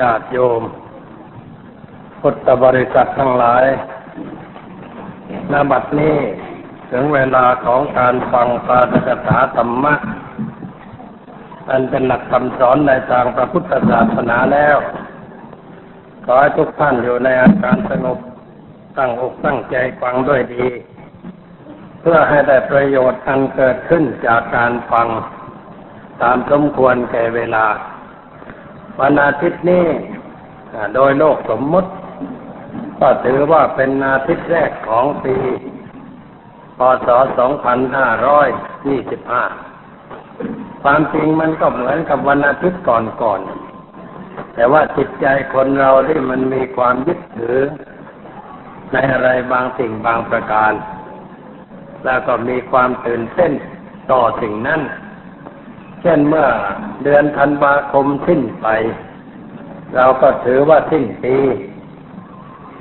ญาติโยม พุทธบริษัททั้งหลายณบัดนี้ถึงเวลาของการฟังปาฐกถาธรรมะ อันเป็นหลักคำสอนในทางพระพุทธศาสนาแล้ว ขอให้ทุกท่านอยู่ในอาการสงบตั้งอกตั้งใจฟังด้วยดี เพื่อให้ได้ประโยชน์อันเกิดขึ้นจากการฟัง ตามสมควรแก่เวลา วันอาทิตย์นี้โดยโลกสมมุติ ก็ถือว่าเป็นอาทิตย์แรกของปี พศ 2525 ความจริงมันก็เหมือนกับวันอาทิตย์ก่อนๆ แต่ว่าจิตใจคนเราที่มันมีความยึดถือ ในอะไรบางสิ่งบางประการ แล้วก็มีความตื่นเต้นต่อสิ่งนั้น ช่นเมื่อเดือนธันวาคมสิ้นไป เราก็ถือว่าสิ้นปี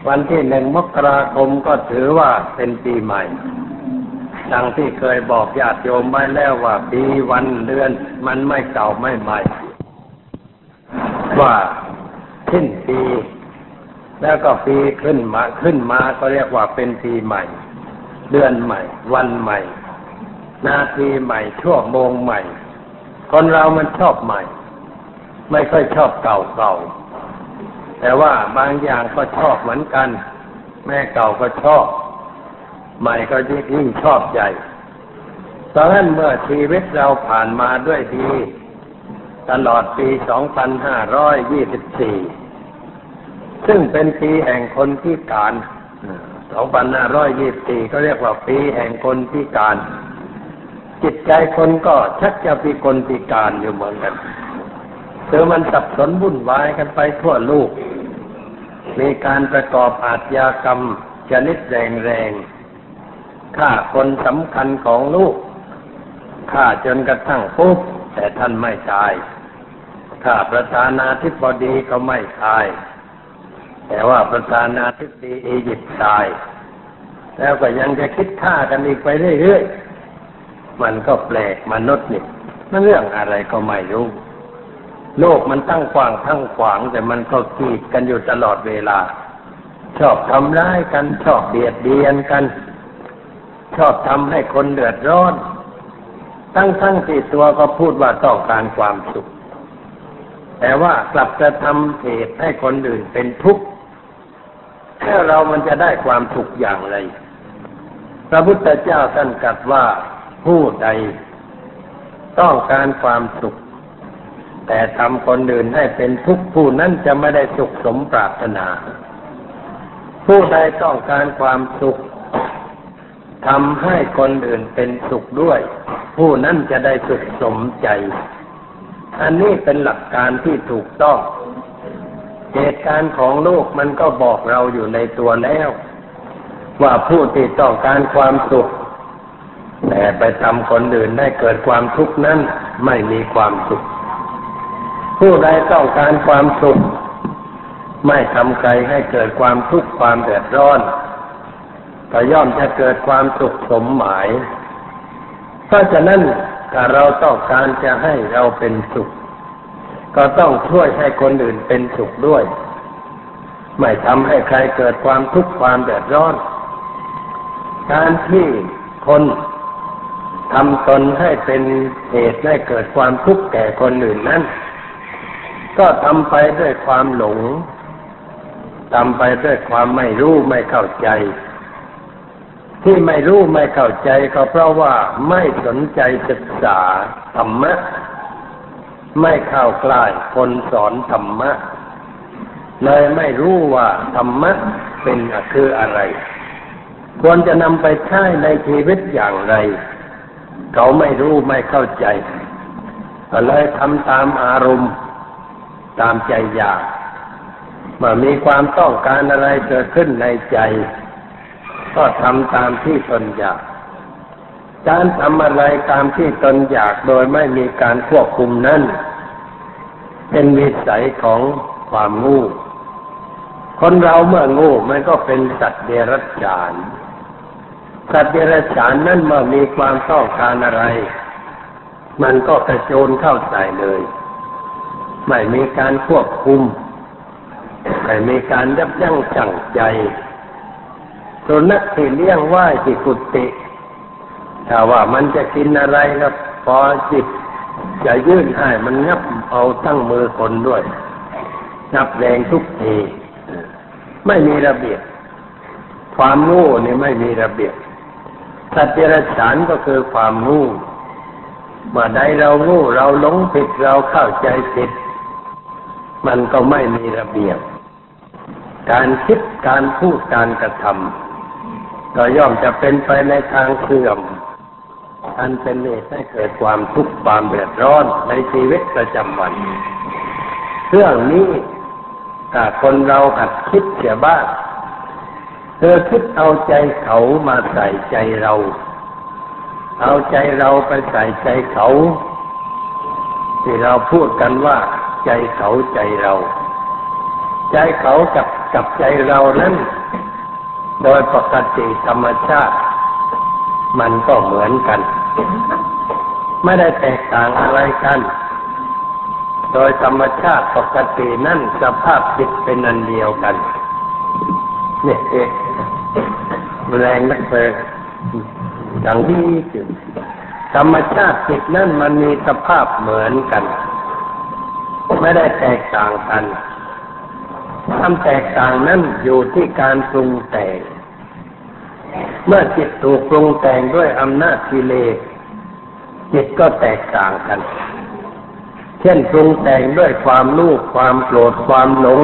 วันที่หนึ่งมกราคมก็ถือว่าเป็นปีใหม่ดังที่เคยบอกญาติโยมไว้แล้วว่าปีวันเดือนมันไม่เก่าไม่ใหม่ ว่าสิ้นปี แล้วก็ปีขึ้นมาขึ้นมาก็เรียกว่าเป็นปีใหม่ เดือนใหม่ วันใหม่ นาทีใหม่ชั่วโมงใหม่ คนเรามันชอบใหม่ ไม่ค่อยชอบเก่าเก่า แต่ว่าบางอย่างก็ชอบเหมือนกัน แม่เก่าก็ชอบ ใหม่ก็ยิ่งชอบใหญ่ดังนั้นเมื่อชีวิตเราผ่านมาด้วยดี ตลอดปี 2524 ซึ่งเป็นปีแห่งคนพิการ 2524 ก็เรียกว่าปีแห่งคนพิการ จิตใจคนก็ชักจะพิกลพิการอยู่เหมือนกันคือมันสับสนวุ่นวายกันไปทั่วโลกมีการประกอบอาชญากรรมชนิดแรงๆฆ่าคนสำคัญของลูกฆ่าจนกระทั่งปุ๊บแต่ท่านไม่ตายฆ่าประธานาธิบดีก็ไม่ตาย แต่ว่าประธานาธิบดีอียิปต์ตาย แล้วก็ยังจะคิดฆ่ากันอีกไปเรื่อยๆ มันก็แปลกมนุษย์นี่มันเรื่องอะไรก็ไม่รู้โลกมันตั้งกว้างทั้งขวาง แต่มันก็กีดกันอยู่ตลอดเวลา ชอบทำร้ายกันชอบเบียดเบียนกัน ชอบทำให้คนเดือดร้อน ตั้งทั้งที่ตัวก็พูดว่าต้องการความสุข แต่ว่ากลับจะทำเหตุให้คนอื่นเป็นทุกข์แล้วเรามันจะได้ความสุขอย่างไร พระพุทธเจ้าท่านกัดว่า ผู้ใด ต้องการความสุข แต่ทำคนอื่นให้เป็นทุกข์ผู้นั้นจะไม่ได้สุขสมปรารถนา ผู้ใดต้องการความสุขทำให้คนอื่นเป็นสุขด้วย ผู้นั้นจะได้สุขสมใจ อันนี้เป็นหลักการที่ถูกต้อง เหตุการณ์ของโลกมันก็บอกเราอยู่ในตัวแล้ว ว่าผู้ที่ต้องการความสุข แต่ไปทำคนอื่นได้เกิดความทุกข์นั้นไม่มีความสุข ผู้ใดต้องการความสุข ไม่ทำใครให้เกิดความทุกข์ความเดือดร้อนก็ย่อมจะเกิดความสุขสมหมาย เพราะฉะนั้นถ้าเราต้องการจะให้เราเป็นสุข ก็ต้องช่วยให้คนอื่นเป็นสุขด้วย ไม่ทำให้ใครเกิดความทุกข์ความเดือดร้อน การที่คน ทำตนให้เป็นเหตุให้เกิดความทุกข์แก่คนอื่นนั้น ก็ทำไปด้วยความหลงทำไปด้วยความไม่รู้ไม่เข้าใจ ที่ไม่รู้ไม่เข้าใจก็เพราะว่าไม่สนใจศึกษาธรรมะ ไม่เข้าใกล้คนสอนธรรมะ เลยไม่รู้ว่าธรรมะเป็นคืออะไร ควรจะนำไปใช้ในชีวิตอย่างไร เขาไม่รู้ไม่เข้าใจก็เลยทำตามอารมณ์ ตามใจอยากเมื่อมีความต้องการอะไรเกิดขึ้นในใจ ก็ทำตามที่ตนอยาก การทำอะไรตามที่ตนอยากโดยไม่มีการควบคุมนั้นเป็นวิสัยของความงูคนเราเมื่องูมันก็เป็นสัตว์เดรัจฉาน สัตว์เดรัจฉานนั่นเมื่อมีความต้องการอะไร มันก็กระโจนเข้าใส่เลย ไม่มีการควบคุม ไม่มีการยับยั้งชั่งใจสุนัขที่เลี้ยงไว้ที่กุฏิถ้าว่ามันจะกินอะไรแล้วพอจิตจะยื่นให้มันงับเอาตั้งมือคนด้วยงับแรงทุกทีไม่มีระเบียบ ความงูนี่ยไม่มีระเบียบ สัตว์เดรัจฉานก็คือความงูเมื่อใดเรางูเราหลงผิดเราเข้าใจผิด มันก็ไม่มีระเบียบ การคิดการพูดการกระทำก็ย่อมจะเป็นไปในทางเสื่อมอันเป็นเหตุให้เกิดความทุกข์ความเดือดร้อนในชีวิตประจำวัน เรื่องนี้ถ้าคนเราหัดคิดเสียบ้าง เธอคิดเอาใจเขามาใส่ใจเรา เอาใจเราไปใส่ใจเขา ที่เราพูดกันว่า ใจเขาใจเรา ใจเขากับกับใจเรานั้น โดยปกติธรรมชาติ มันก็เหมือนกัน ไม่ได้แตกต่างอะไรกัน โดยธรรมชาติปกตินั่นสภาพจิตเป็นอันเดียวกัน เนี่ยเองแรงนักเลยอย่างที่ธรรมชาติจิตนั่นมันมีสภาพเหมือนกัน ไม่ได้แตกต่างกันความแตกต่างนั้นอยู่ที่การปรุงแต่ง เมื่อจิตถูกปรุงแต่งด้วยอำนาจกิเลสจิตก็แตกต่างกัน เช่นปรุงแต่งด้วยความลูกความโกรธความหลง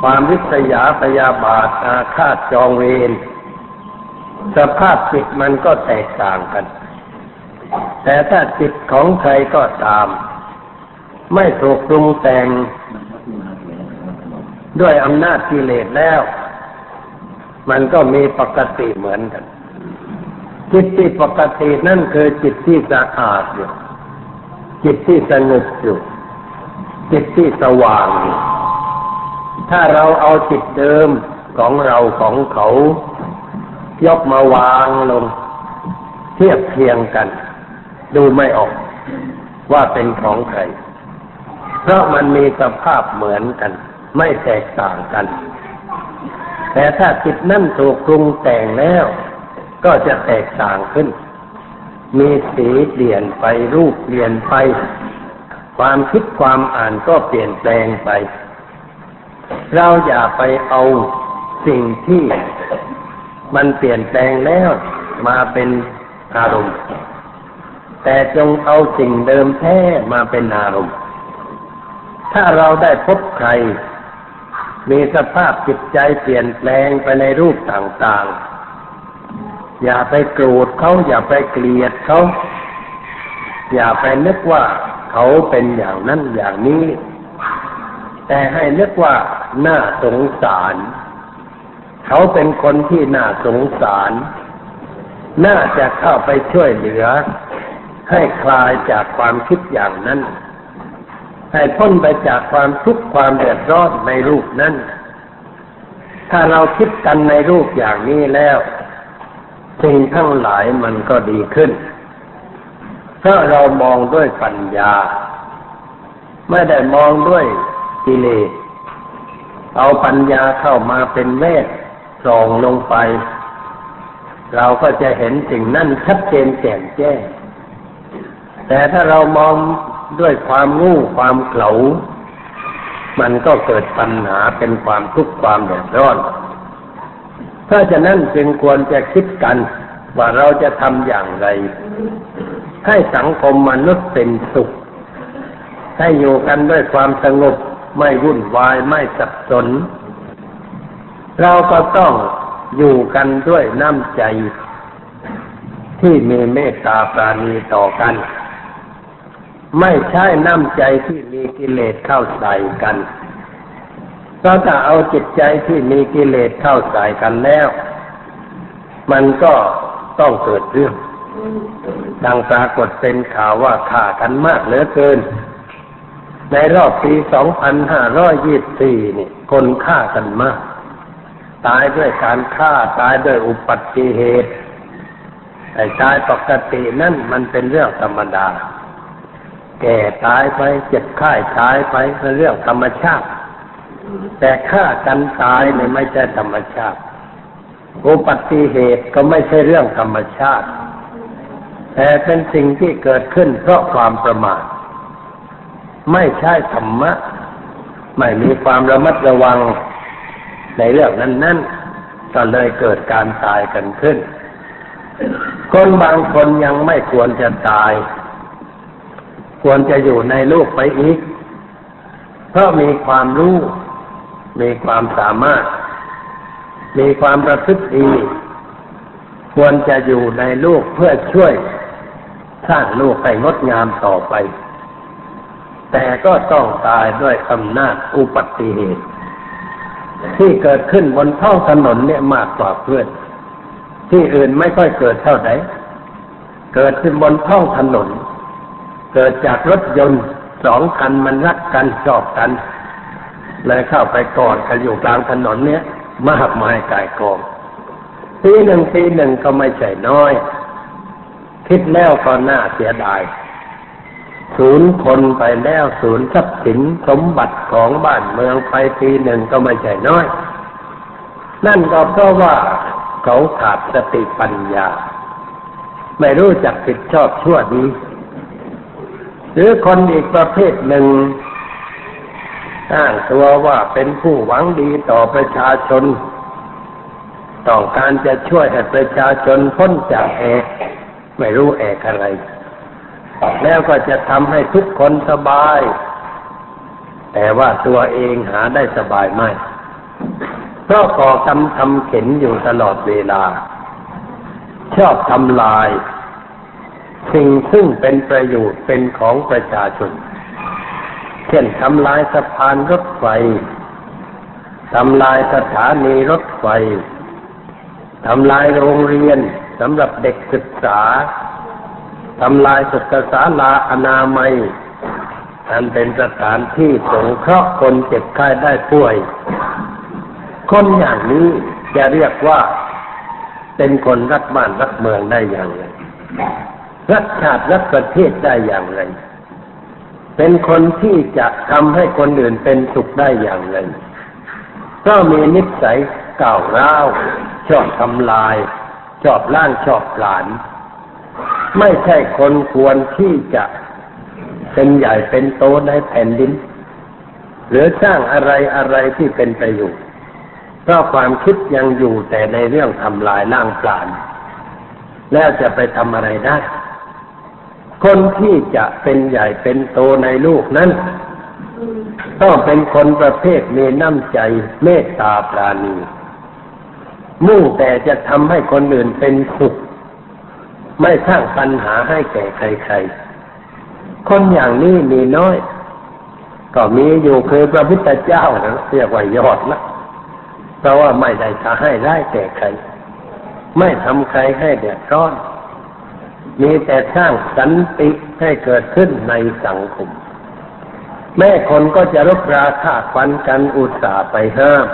ความวิษยาพยาบาทอาฆาตจองเวรสภาพจิตมันก็แตกต่างกัน แต่ถ้าจิตของใครก็ตาม ไม่ถูกปรุงแต่ง ด้วยอำนาจกิเลสแล้ว มันก็มีปกติเหมือนกัน จิตที่ปกตินั่นคือจิตที่สะอาดอยู่ จิตที่สงบอยู่ จิตที่สว่างอยู่ ถ้าเราเอาจิตเดิมของเราของเขายกมาวางลง เทียบเทียงกัน ดูไม่ออกว่าเป็นของใคร เพราะมันมีสภาพเหมือนกัน ไม่แตกต่างกัน แต่ถ้าจิตนั่นถูกปรุงแต่งแล้ว ก็จะแตกต่างขึ้น มีสีเปลี่ยนไปรูปเปลี่ยนไป ความคิดความอ่านก็เปลี่ยนแปลงไป เราอย่าไปเอาสิ่งที่มันเปลี่ยนแปลงแล้วมาเป็นอารมณ์ แต่จงเอาสิ่งเดิมแท้มาเป็นอารมณ์ ถ้าเราได้พบใคร มีสภาพจิตใจเปลี่ยนแปลงไปในรูปต่างๆ อย่าไปโกรธเขาอย่าไปเกลียดเขาอย่าไปนึกว่าเขาเป็นอย่างนั้นอย่างนี้ แต่ให้นึกว่า น่าสงสาร เขาเป็นคนที่น่าสงสาร น่าจะเข้าไปช่วยเหลือ ให้คลายจากความคิดอย่างนั้น ให้พ้นไปจากความทุกข์ความเดือดร้อนในรูปนั้น ถ้าเราคิดกันในรูปอย่างนี้แล้วสิ่งทั้งหลายมันก็ดีขึ้นเพราะเรามองด้วยปัญญา ไม่ได้มองด้วยกิเลส เอาปัญญาเข้ามาเป็นเวทส่องลงไป เราก็จะเห็นสิ่งนั้นชัดเจนแจ่มแจ้ง แต่ถ้าเรามองด้วยความงู้ความเขลามันก็เกิดปัญหาเป็นความทุกข์ความเดือดร้อน เพราะฉะนั้นจึงควรจะคิดกันว่าเราจะทำอย่างไร ให้สังคมมนุษย์เป็นสุข ให้อยู่กันด้วยความสงบ ไม่วุ่นวายไม่สับสน เราก็ต้องอยู่กันด้วยน้ำใจที่มีเมตตาปราณีต่อกัน ไม่ใช่น้ำใจที่มีกิเลสเข้าใส่กันเราถ้าเอาจิตใจที่มีกิเลสเข้าใส่กันแล้ว มันก็ต้องเกิดเรื่องดังปรากฏเป็นข่าวว่าฆ่ากันมากเหลือเกิน ในรอบปี 2524 นี่ คนฆ่ากันมาก ตายด้วยการฆ่าตายด้วยอุบัติเหตุไอ้ตายปกตินั่นมันเป็นเรื่องธรรมดา แก่ตายไปเจ็บไข้ตายไปเป็นเรื่องธรรมชาติ แต่ฆ่ากันตายเนี่ยไม่ใช่ธรรมชาติ อุบัติเหตุก็ไม่ใช่เรื่องธรรมชาติ แต่เป็นสิ่งที่เกิดขึ้นเพราะความประมาท ไม่ใช่ธรรมะ ไม่มีความระมัดระวังในเรื่องนั้นๆก็เลยเกิดการตายกันขึ้น คนบางคนยังไม่ควรจะตาย ควรจะอยู่ในโลกไปอีก เพราะมีความรู้ มีความสามารถ มีความประพฤติดี ควรจะอยู่ในโลกเพื่อช่วย สร้างโลกให้งดงามต่อไป แต่ก็ต้องตายด้วยอำนาจอุบัติเหตุ ที่เกิดขึ้นบนท้องถนนเนี่ยมากกว่าเพื่อน ที่อื่นไม่ค่อยเกิดเท่าไหร่เกิดขึ้นบนท้องถนน เกิดจากรถยนต์สองคันมันรักกันชอบกันเลยเข้าไปกอดกันอยู่กลางถนนเนี่ยมากมายกายกองปีหนึ่งปีหนึ่งก็ไม่ใช่น้อย คิดแล้วก็น่าเสียดาย ศูนย์คนไปแล้วศูนย์ทรัพย์สินสมบัติของบ้านเมืองไปปีหนึ่งก็ไม่ใช่น้อย นั่นก็เพราะว่าเขาขาดสติปัญญา ไม่รู้จักผิดชอบชั่วดีหรือคนอีกประเภทหนึ่งอ้างตัวว่าเป็นผู้หวังดีต่อประชาชน ต้องการจะช่วยให้ประชาชนพ้นจากเอกไม่รู้เอกอะไร แล้วก็จะทำให้ทุกคนสบาย แต่ว่าตัวเองหาได้สบายไม่เพราะก่อกรรมทำเข็นอยู่ตลอดเวลา ชอบทำลาย สิ่งซึ่งเป็นประโยชน์เป็นของประชาชน เช่นทำลายสะพานรถไฟทำลายสถานีรถไฟทำลายโรงเรียนสำหรับเด็กศึกษา ทำลายสุขศาลาอนามัย อันเป็นสถานที่สงเคราะห์คนเจ็บไข้ได้ป่วย คนอย่างนี้จะเรียกว่าเป็นคนรักบ้านรักเมืองได้อย่างไร รักชาติรักประเทศได้อย่างไร เป็นคนที่จะทำให้คนอื่นเป็นสุขได้อย่างไร ก็มีนิสัยเก่าร้าว ชอบทำลาย ชอบล่างชอบหลาน ไม่ใช่คนควรที่จะเป็นใหญ่เป็นโตในแผ่นดิน หรือสร้างอะไรอะไรที่เป็นประโยชน์เพราะความคิดยังอยู่แต่ในเรื่องทำลายล่างปลานแล้วจะไปทำอะไรได้ คนที่จะเป็นใหญ่เป็นโตในลูกนั้นต้องเป็นคนประเภทมีน้ำใจเมตตาปราณี มุ่งแต่จะทำให้คนอื่นเป็นสุข ไม่สร้างปัญหาให้แก่ใครๆ คนอย่างนี้มีน้อย ก็มีอยู่คือพระพุทธเจ้านะเรียกว่ายอดนะเพราะว่าไม่ได้จะให้ร้ายแก่ใคร ไม่ทำใครให้เดือดร้อน มีแต่สร้างสันติให้เกิดขึ้นในสังคม แม่คนก็จะรบราคาฟันกันอุตส่าห์ไปห้าม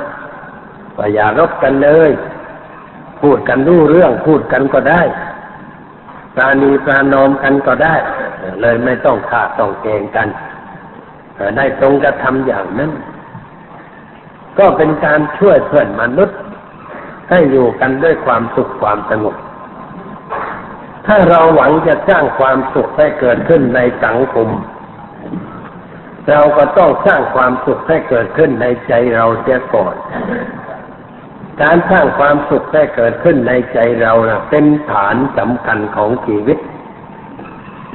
ว่าอย่ารบกันเลย พูดกันรู้เรื่องพูดกันก็ได้ ปราณีปรานอมกันก็ได้ เลยไม่ต้องฆ่าต้องเกงกันได้ตรงกระทำอย่างนั้น ก็เป็นการช่วยเพื่อนมนุษย์ ให้อยู่กันด้วยความสุขความสงบถ้าเราหวังจะสร้างความสุขให้เกิดขึ้นในสังคม เราก็ต้องสร้างความสุขให้เกิดขึ้นในใจเราเสียก่อน การสร้างความสุขให้เกิดขึ้นในใจเรานะเป็นฐานสำคัญของชีวิต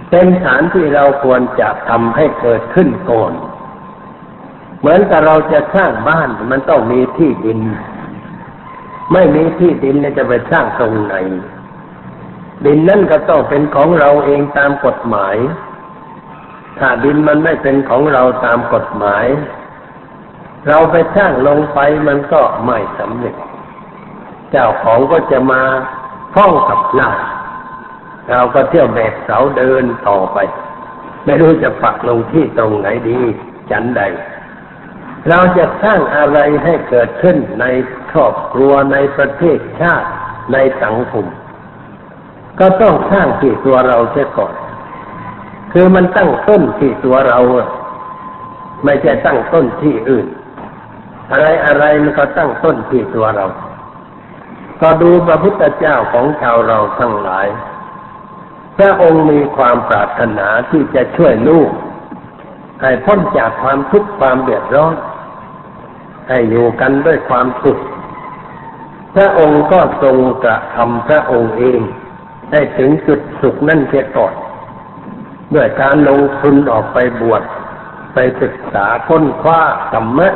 เป็นฐานที่เราควรจะทำให้เกิดขึ้นก่อน เหมือนกับเราจะสร้างบ้านมันต้องมีที่ดิน ไม่มีที่ดินจะไปสร้างตรงไหน ดินนั่นก็ต้องเป็นของเราเองตามกฎหมาย ถ้าดินมันไม่เป็นของเราตามกฎหมายเราไปสร้างลงไปมันก็ไม่สำเร็จ เจ้าของก็จะมาฟ้องกับหน้าเราก็เที่ยวแบกเสาเดินต่อไป ไม่รู้จะปักลงที่ตรงไหนดีจันใด เราจะสร้างอะไรให้เกิดขึ้นในครอบครัวในประเทศชาติในสังคมก็ต้องสร้างที่ตัวเราเสียก่อน คือมันตั้งต้นที่ตัวเรา ไม่ใช่ตั้งต้นที่อื่น อะไรอะไรมันก็ตั้งต้นที่ตัวเรา ก็ดูพระพุทธเจ้าของชาวเราทั้งหลาย พระองค์มีความปรารถนาที่จะช่วยลูก ให้พ้นจากความทุกข์ความเดือดร้อน ให้อยู่กันด้วยความสุข พระองค์ก็ทรงกระทำพระองค์เองให้ถึงจุดสุขนั่นเสียก่อนด้วยการลงทุนออกไปบวชไปศึกษาค้นคว้าธรรมะ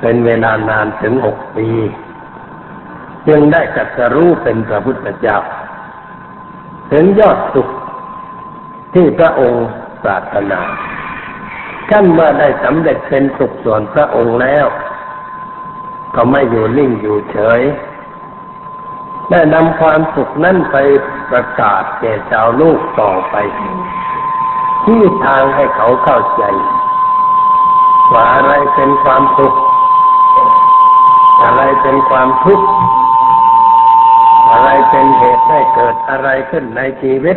เป็นเวลานานถึงหกปี จึงได้กัสรู้เป็นพระพุทธเจ้า ถึงยอดสุขที่พระองค์ปรารถนาขั้นเมื่อได้สำเร็จเป็นสุขส่วนพระองค์แล้ว ก็ไม่อยู่นิ่งอยู่เฉย ได้นำความสุขนั้นไปประกาศแก่ชาวลูกต่อไป ที่ทางให้เขาเข้าใจ ว่าอะไรเป็นความสุข อะไรเป็นความทุกข์ เป็นเหตุให้เกิดอะไรขึ้นในชีวิต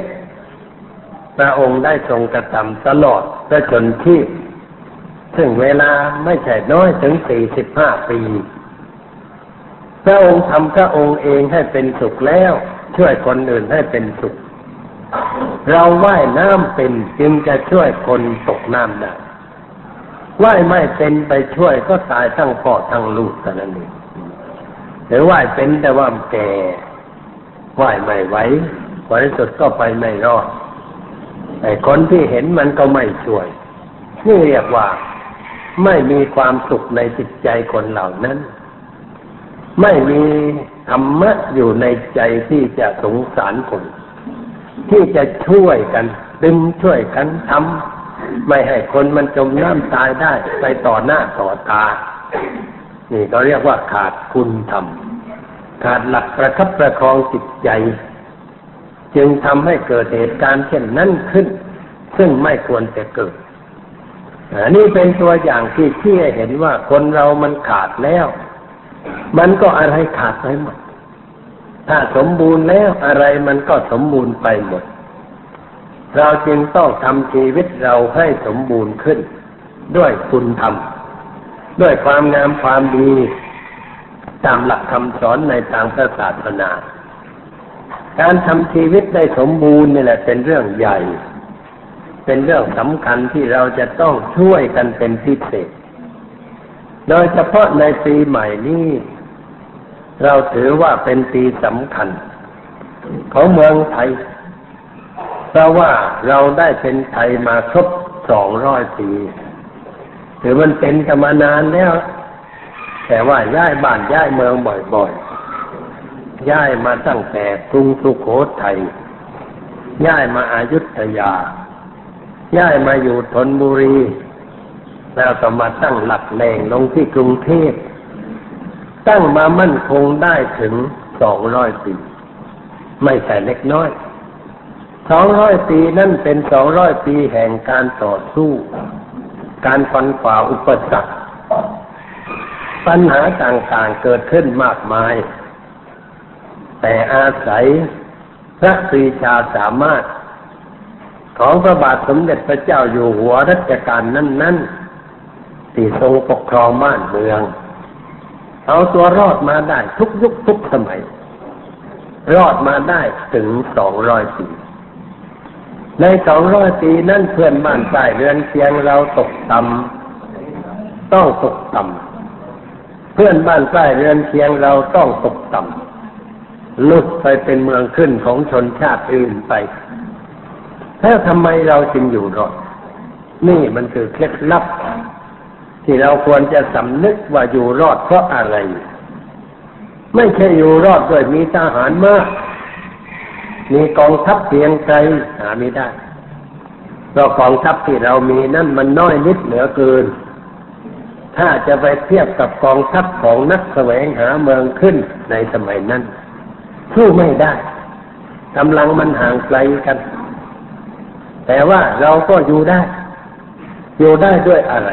พระองค์ได้ทรงกระทำตลอดพระชนชีพซึ่งเวลาไม่ใช่น้อยถึงสี่สิบห้าปี พระองค์ทำพระองค์เองให้เป็นสุขแล้ว ช่วยคนอื่นให้เป็นสุข เราว่ายน้ำเป็นจึงจะช่วยคนตกน้ำได้ว่ายไม่เป็นไปช่วยก็ตายทั้งพ่อทั้งลูกแต่นั้นเองหรือว่ายเป็นแต่ว่าแก่ ว่ายไม่ไหวผลสุดก็ไปไม่รอดไอ้คนที่เห็นมันก็ไม่ช่วย นี่เรียกว่าไม่มีความสุขในจิตใจคนเหล่านั้น ไม่มีธรรมะอยู่ในใจที่จะสงสารคน ที่จะช่วยกัน ดึงช่วยกันทำไม่ให้คนมันจมน้ำตายได้ ไปต่อหน้าต่อตา นี่ก็เรียกว่าขาดคุณธรรม ขาดหลักประคับประคองจิตใจ จึงทำให้เกิดเหตุการณ์เช่นนั้นขึ้น ซึ่งไม่ควรจะเกิดอันนี้เป็นตัวอย่างที่ที่เห็นว่าคนเรามันขาดแล้ว มันก็อะไรขาดไปหมด ถ้าสมบูรณ์แล้วอะไรมันก็สมบูรณ์ไปหมด เราจึงต้องทำชีวิตเราให้สมบูรณ์ขึ้น ด้วยคุณธรรม ด้วยความงามความดี ตามหลักคำสอนในทางพระศาสนา การทำชีวิตได้สมบูรณ์นี่แหละเป็นเรื่องใหญ่ เป็นเรื่องสำคัญที่เราจะต้องช่วยกันเป็นพิเศษ โดยเฉพาะในปีใหม่นี้ เราถือว่าเป็นปีสำคัญ ของเมืองไทย เพราะว่าเราได้เป็นไทยมาครบสองร้อยปี ถือมันเป็นกันมานานแล้ว แต่ว่าย้ายบ้านย้ายเมืองบ่อยๆ ย้ายมาตั้งแต่กรุงสุโขทัย ย้ายมาอายุทยา ย้ายมาอยู่ธนบุรี แล้วก็มาตั้งหลักแหล่งลงที่กรุงเทพ ตั้งมามั่นคงได้ถึงสองร้อยปี ไม่ใช่เล็กน้อย สองร้อยปีนั่นเป็นสองร้อยปีแห่งการต่อสู้ การฟันฝ่าอุปสรรค ปัญหาต่างๆเกิดขึ้นมากมาย แต่อาศัยพระปรีชาสามารถ ของพระบาทสมเด็จพระเจ้าอยู่หัวรัชกาลนั้นๆที่ทรงปกครองบ้านเมือง เอาตัวรอดมาได้ทุกยุคทุกสมัย รอดมาได้ถึงสองร้อยปีในสองร้อยปีนั่นเพื่อนบ้านใต้เรือนเคียงเราตกต่ำต้องตกต่ำ เพื่อนบ้านใต้เรือนเคียงเราต้องตกต่ำลุกไปเป็นเมืองขึ้นของชนชาติอื่นไปแล้วทำไมเราจึงอยู่รอดนี่มันคือเคล็ดลับ ที่เราควรจะสำนึกว่าอยู่รอดเพราะอะไร ไม่ใช่อยู่รอดด้วยมีทหารมาก มีกองทัพเพียงใจหาไม่ได้เพราะกองทัพที่เรามีนั่นมันน้อยนิดเหลือเกิน ถ้าจะไปเทียบกับกองทัพของนักแสวงหาเมืองขึ้นในสมัยนั้นสู้ไม่ได้กำลังมันห่างไกลกัน แต่ว่าเราก็อยู่ได้ อยู่ได้ด้วยอะไร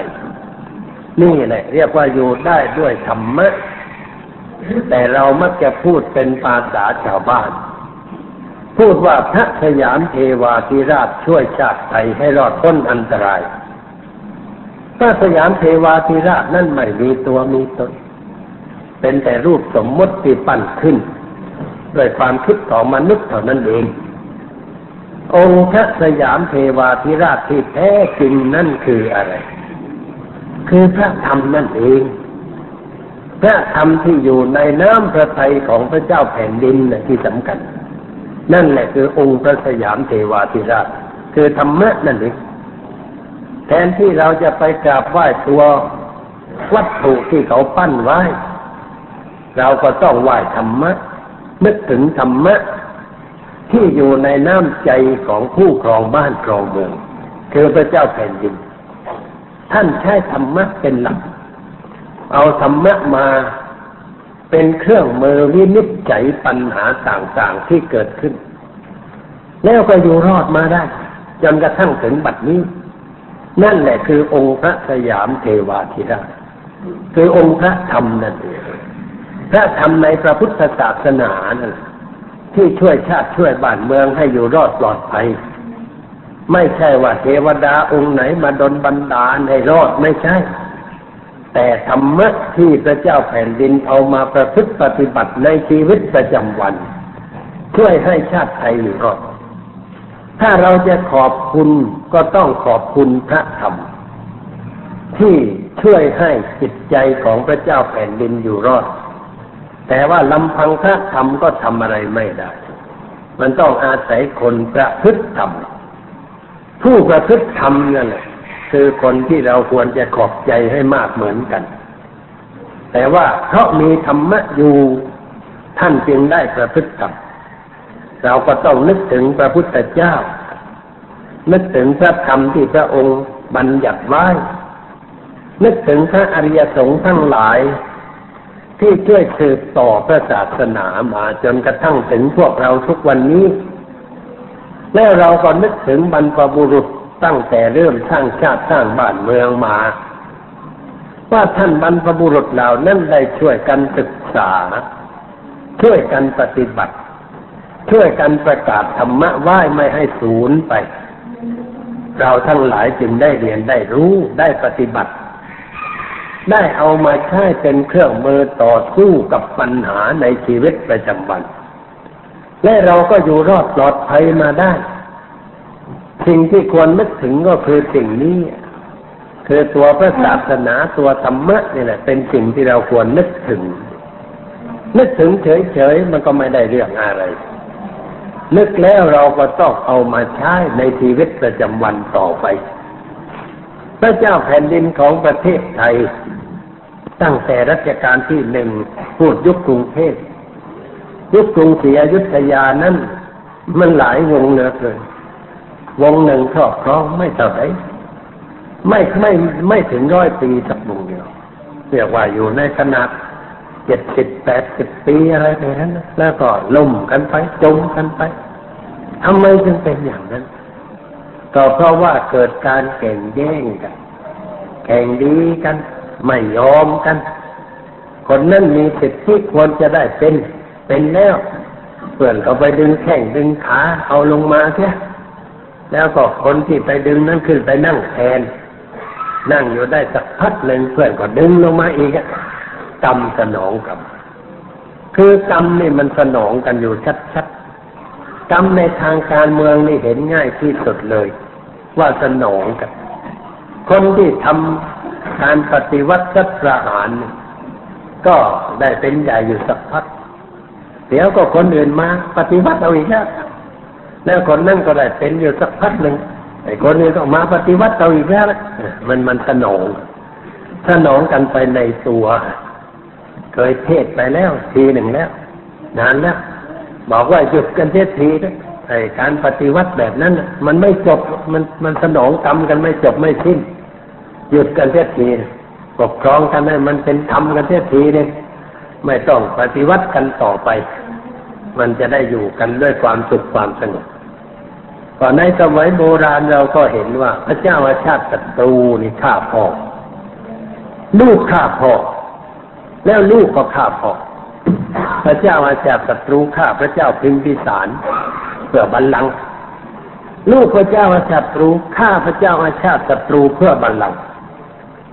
นี่แหละเรียกว่าอยู่ได้ด้วยธรรมะ แต่เรามักจะพูดเป็นภาษาชาวบ้าน พูดว่าพระสยามเทวาธิราชช่วยชาติไทยให้รอดพ้นอันตราย พระสยามเทวาธิราชนั่นไม่มีตัวมีตน เป็นแต่รูปสมมติที่ปั้นขึ้นด้วยความคิดของมนุษย์เท่านั้นเอง องค์พระสยามเทวาธิราชที่แท้จริงนั่นคืออะไร คือพระธรรมนั่นเอง พระธรรมที่อยู่ในน้ำพระทัยของพระเจ้าแผ่นดินนะที่สำคัญ นั่นแหละคือองค์พระสยามเทวาธิราช คือธรรมะนั่นเอง แทนที่เราจะไปกราบไหว้ตัววัตถุที่เขาปั้นไว้ เราก็ต้องไหว้ธรรมะ นึกถึงธรรมะ ที่อยู่ในน้ำใจของผู้ครองบ้านครองเมือง คือพระเจ้าแผ่นดิน ท่านใช้ธรรมะเป็นหลัก เอาธรรมะมาเป็นเครื่องมือวินิจฉัยปัญหาต่างๆที่เกิดขึ้น แล้วก็อยู่รอดมาได้ จนกระทั่งถึงบัดนี้ นั่นแหละคือองค์พระสยามเทวาธิราชคือองค์พระธรรมนั่นเองพระธรรมในพระพุทธศาสนานั่นที่ช่วยชาติช่วยบ้านเมืองให้อยู่รอดปลอดภัย ไม่ใช่ว่าเทวดาองค์ไหนมาดลบันดาลให้รอดไม่ใช่ แต่ธรรมะที่พระเจ้าแผ่นดินเอามาประพฤติปฏิบัติในชีวิตประจำวัน ช่วยให้ชาติไทยอยู่รอด ถ้าเราจะขอบคุณก็ต้องขอบคุณพระธรรม ที่ช่วยให้จิตใจของพระเจ้าแผ่นดินอยู่รอด แต่ว่าลำพังพระธรรมก็ทำอะไรไม่ได้ มันต้องอาศัยคนประพฤติธรรม ผู้ประพฤติธรรมนั่นแหละคือคนที่เราควรจะขอบใจให้มากเหมือนกัน แต่ว่าเพราะมีธรรมะอยู่ท่านจึงได้ประพฤติธรรม เราก็ต้องนึกถึงพระพุทธเจ้า นึกถึงพระธรรมที่พระองค์บัญญัติไว้ นึกถึงพระอริยสงฆ์ทั้งหลาย ที่ช่วยสืบต่อพระศาสนามาจนกระทั่งถึงพวกเราทุกวันนี้ แล้วเราก็นึกถึงบรรพบุรุษตั้งแต่เริ่มสร้างชาติสร้างบ้านเมืองมา ว่าท่านบรรพบุรุษเหล่านั้นได้ช่วยกันศึกษา ช่วยกันปฏิบัติ ช่วยกันประกาศธรรมะไหว้ไม่ให้สูญไป เราทั้งหลายจึงได้เรียนได้รู้ได้ปฏิบัติ ได้เอามาใช้เป็นเครื่องมือต่อสู้กับปัญหาในชีวิตประจำวัน และเราก็อยู่รอดปลอดภัยมาได้ สิ่งที่ควรนึกถึงก็คือสิ่งนี้ คือตัวพระศาสนาตัวธรรมะนี่แหละ เป็นสิ่งที่เราควรนึกถึง นึกถึงเฉยๆมันก็ไม่ได้เรื่องอะไร นึกแล้วเราก็ต้องเอามาใช้ในชีวิตประจำวันต่อไป พระเจ้าแผ่นดินของประเทศไทย ตั้งแต่รัชกาลที่หนึ่งพูดยุคกรุงเทพยุคกรุงศรีอยุธยานั้นมันหลายวงเหลือเกินวงหนึ่งครอบครองไม่เท่าไหร่ไม่ไม่ไม่ถึงร้อยปีสักวงเดียวเรียกว่าอยู่ในขนาด เจ็ดสิบแปดสิบปีอะไรไปนั้นแล้วก็ล่มกันไปจมกันไปทำไมจึงเป็นอย่างนั้น ก็เพราะว่าเกิดการแข่งแย่งกัน แข่งดีกัน ไม่ยอมกัน คนนั้นมีสิทธิควรจะได้เป็น เป็นแล้วเพื่อนเขาไปดึงแข้งดึงขาเอาลงมาเสียแล้วก็คนที่ไปดึงนั้นขึ้นไปนั่งแทน นั่งอยู่ได้สักพักหนึ่งเพื่อนก็ดึงลงมาอีก กรรมสนองกรรมคือกรรมนี่มันสนองกันอยู่ชัดๆกรรมในทางการเมืองนี่เห็นง่ายที่สุดเลย ว่าสนองกัน คนที่ทำการปฏิวัติรัฐประหาร ก็ได้เป็นใหญ่อยู่สักพักเดี๋ยวก็คนอื่นมา ปฏิวัติเอาอีกแล้วแล้วคนนั่นก็ได้เป็นอยู่สักพักหนึ่งไอ้คนนี้ก็มาปฏิวัติเอาอีกแล้วมันมันสนองสนองกันไปในตัว เคยเทศไปแล้วทีหนึ่งแล้ว นานแล้ว บอกว่าหยุดกันเทศทีนะไอ้การปฏิวัติแบบนั้นมันไม่จบมันมันสนองกรรมกันไม่จบไม่สิ้น หยุดกันเสียทีปกครองกันให้มันเป็นธรรมกันเสียทีเนี่ยไม่ต้องปฏิวัติกันต่อไป มันจะได้อยู่กันด้วยความสุขความสงบก่อนในสมัยโบราณเราก็เห็นว่า พระเจ้าอาชาติศัตรูนี่ฆ่าพ่อลูกฆ่าพ่อ แล้วลูกก็ฆ่าพ่อพระเจ้าอาชาติศัตรูฆ่าพระเจ้าพิมพิสารเพื่อบัลลังก์ลูกพระเจ้าอาชาติศัตรูฆ่าพระเจ้าอาชาติศัตรูเพื่อบัลลังก์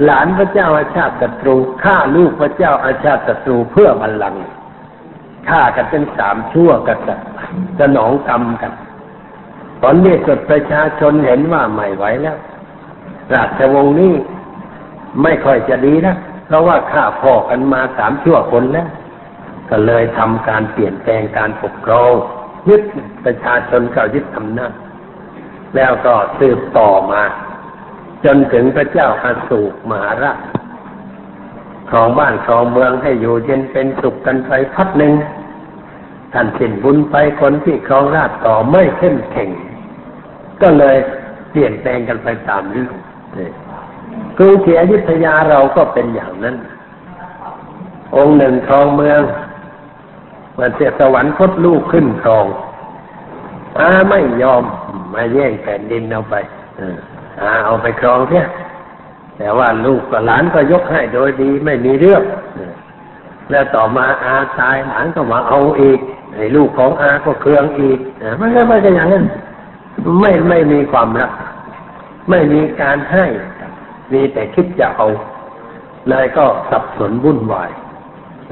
หลานพระเจ้าอาชาติศัตรูฆ่าลูกพระเจ้าอาชาติศัตรูเพื่อบัลลังก์ฆ่ากันเป็นสามชั่วกันจะหนองกรรมกัน ตอนนี้สุดประชาชนเห็นว่าไม่ไหวแล้ว ราชวงศ์นี้ไม่ค่อยจะดีนะ เพราะว่าฆ่าพ่อกันมาสามชั่วคนแล้วก็เลยทำการเปลี่ยนแปลงการปกครองยึดประชาชนก็ยึดอำนาจแล้วก็สืบต่อมา จนถึงพระเจ้าอาสูกมหาราชครองบ้านครองเมืองให้อยู่เย็นเป็นสุขกันไปพักหนึ่งท่านสิ้นบุญไปคนที่ครองราชต่อไม่เข้มแข็งก็เลยเปลี่ยนแปลงกันไปตามเรื่อง กรุงศรีอยุธยาเราก็เป็นอย่างนั้น องค์หนึ่งครองเมืองมันเสียสวรรคตลูกขึ้นครองอาไม่ยอมมาแย่งแผ่นดินเอาไปอาเอาไปครองเสียแต่ว่าลูกกับหลานก็ยกให้โดยดีไม่มีเรื่องแล้วต่อมาอาตายหลานก็มาเอาอีกไอ้ลูกของอาก็เครืองอีกมันก็ไม่ใช่อย่างนั้น ไม่ไม่มีความรัก ไม่มีการให้ มีแต่คิดจะเอา เลยก็สับสนวุ่นวาย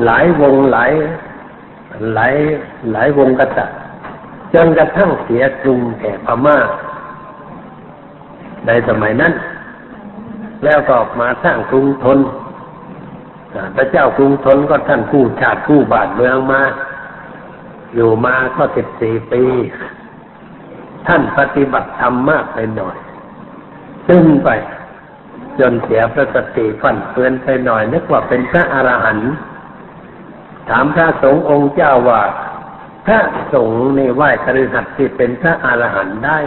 หลายวงหลายหลายหลายวงกษัตริย์จนกระทั่งเสียกรุงแก่พม่า ในสมัยนั้น แล้วก็มาสร้างกรุงทนพระเจ้ากรุงทนก็ท่านกู้ชาติกู้บาทเมืองมา อยู่มาก็สิบสี่ปี ท่านปฏิบัติธรรมมากไปหน่อย ซึ่งไป จนเสียพระสติฟันเฟือนไปหน่อยนึกว่าเป็นพระอรหันต์ถามพระสงฆ์องค์เจ้าว่า พระสงฆ์ในไหว้คฤหัสถ์ที่เป็นพระอรหันต์ได้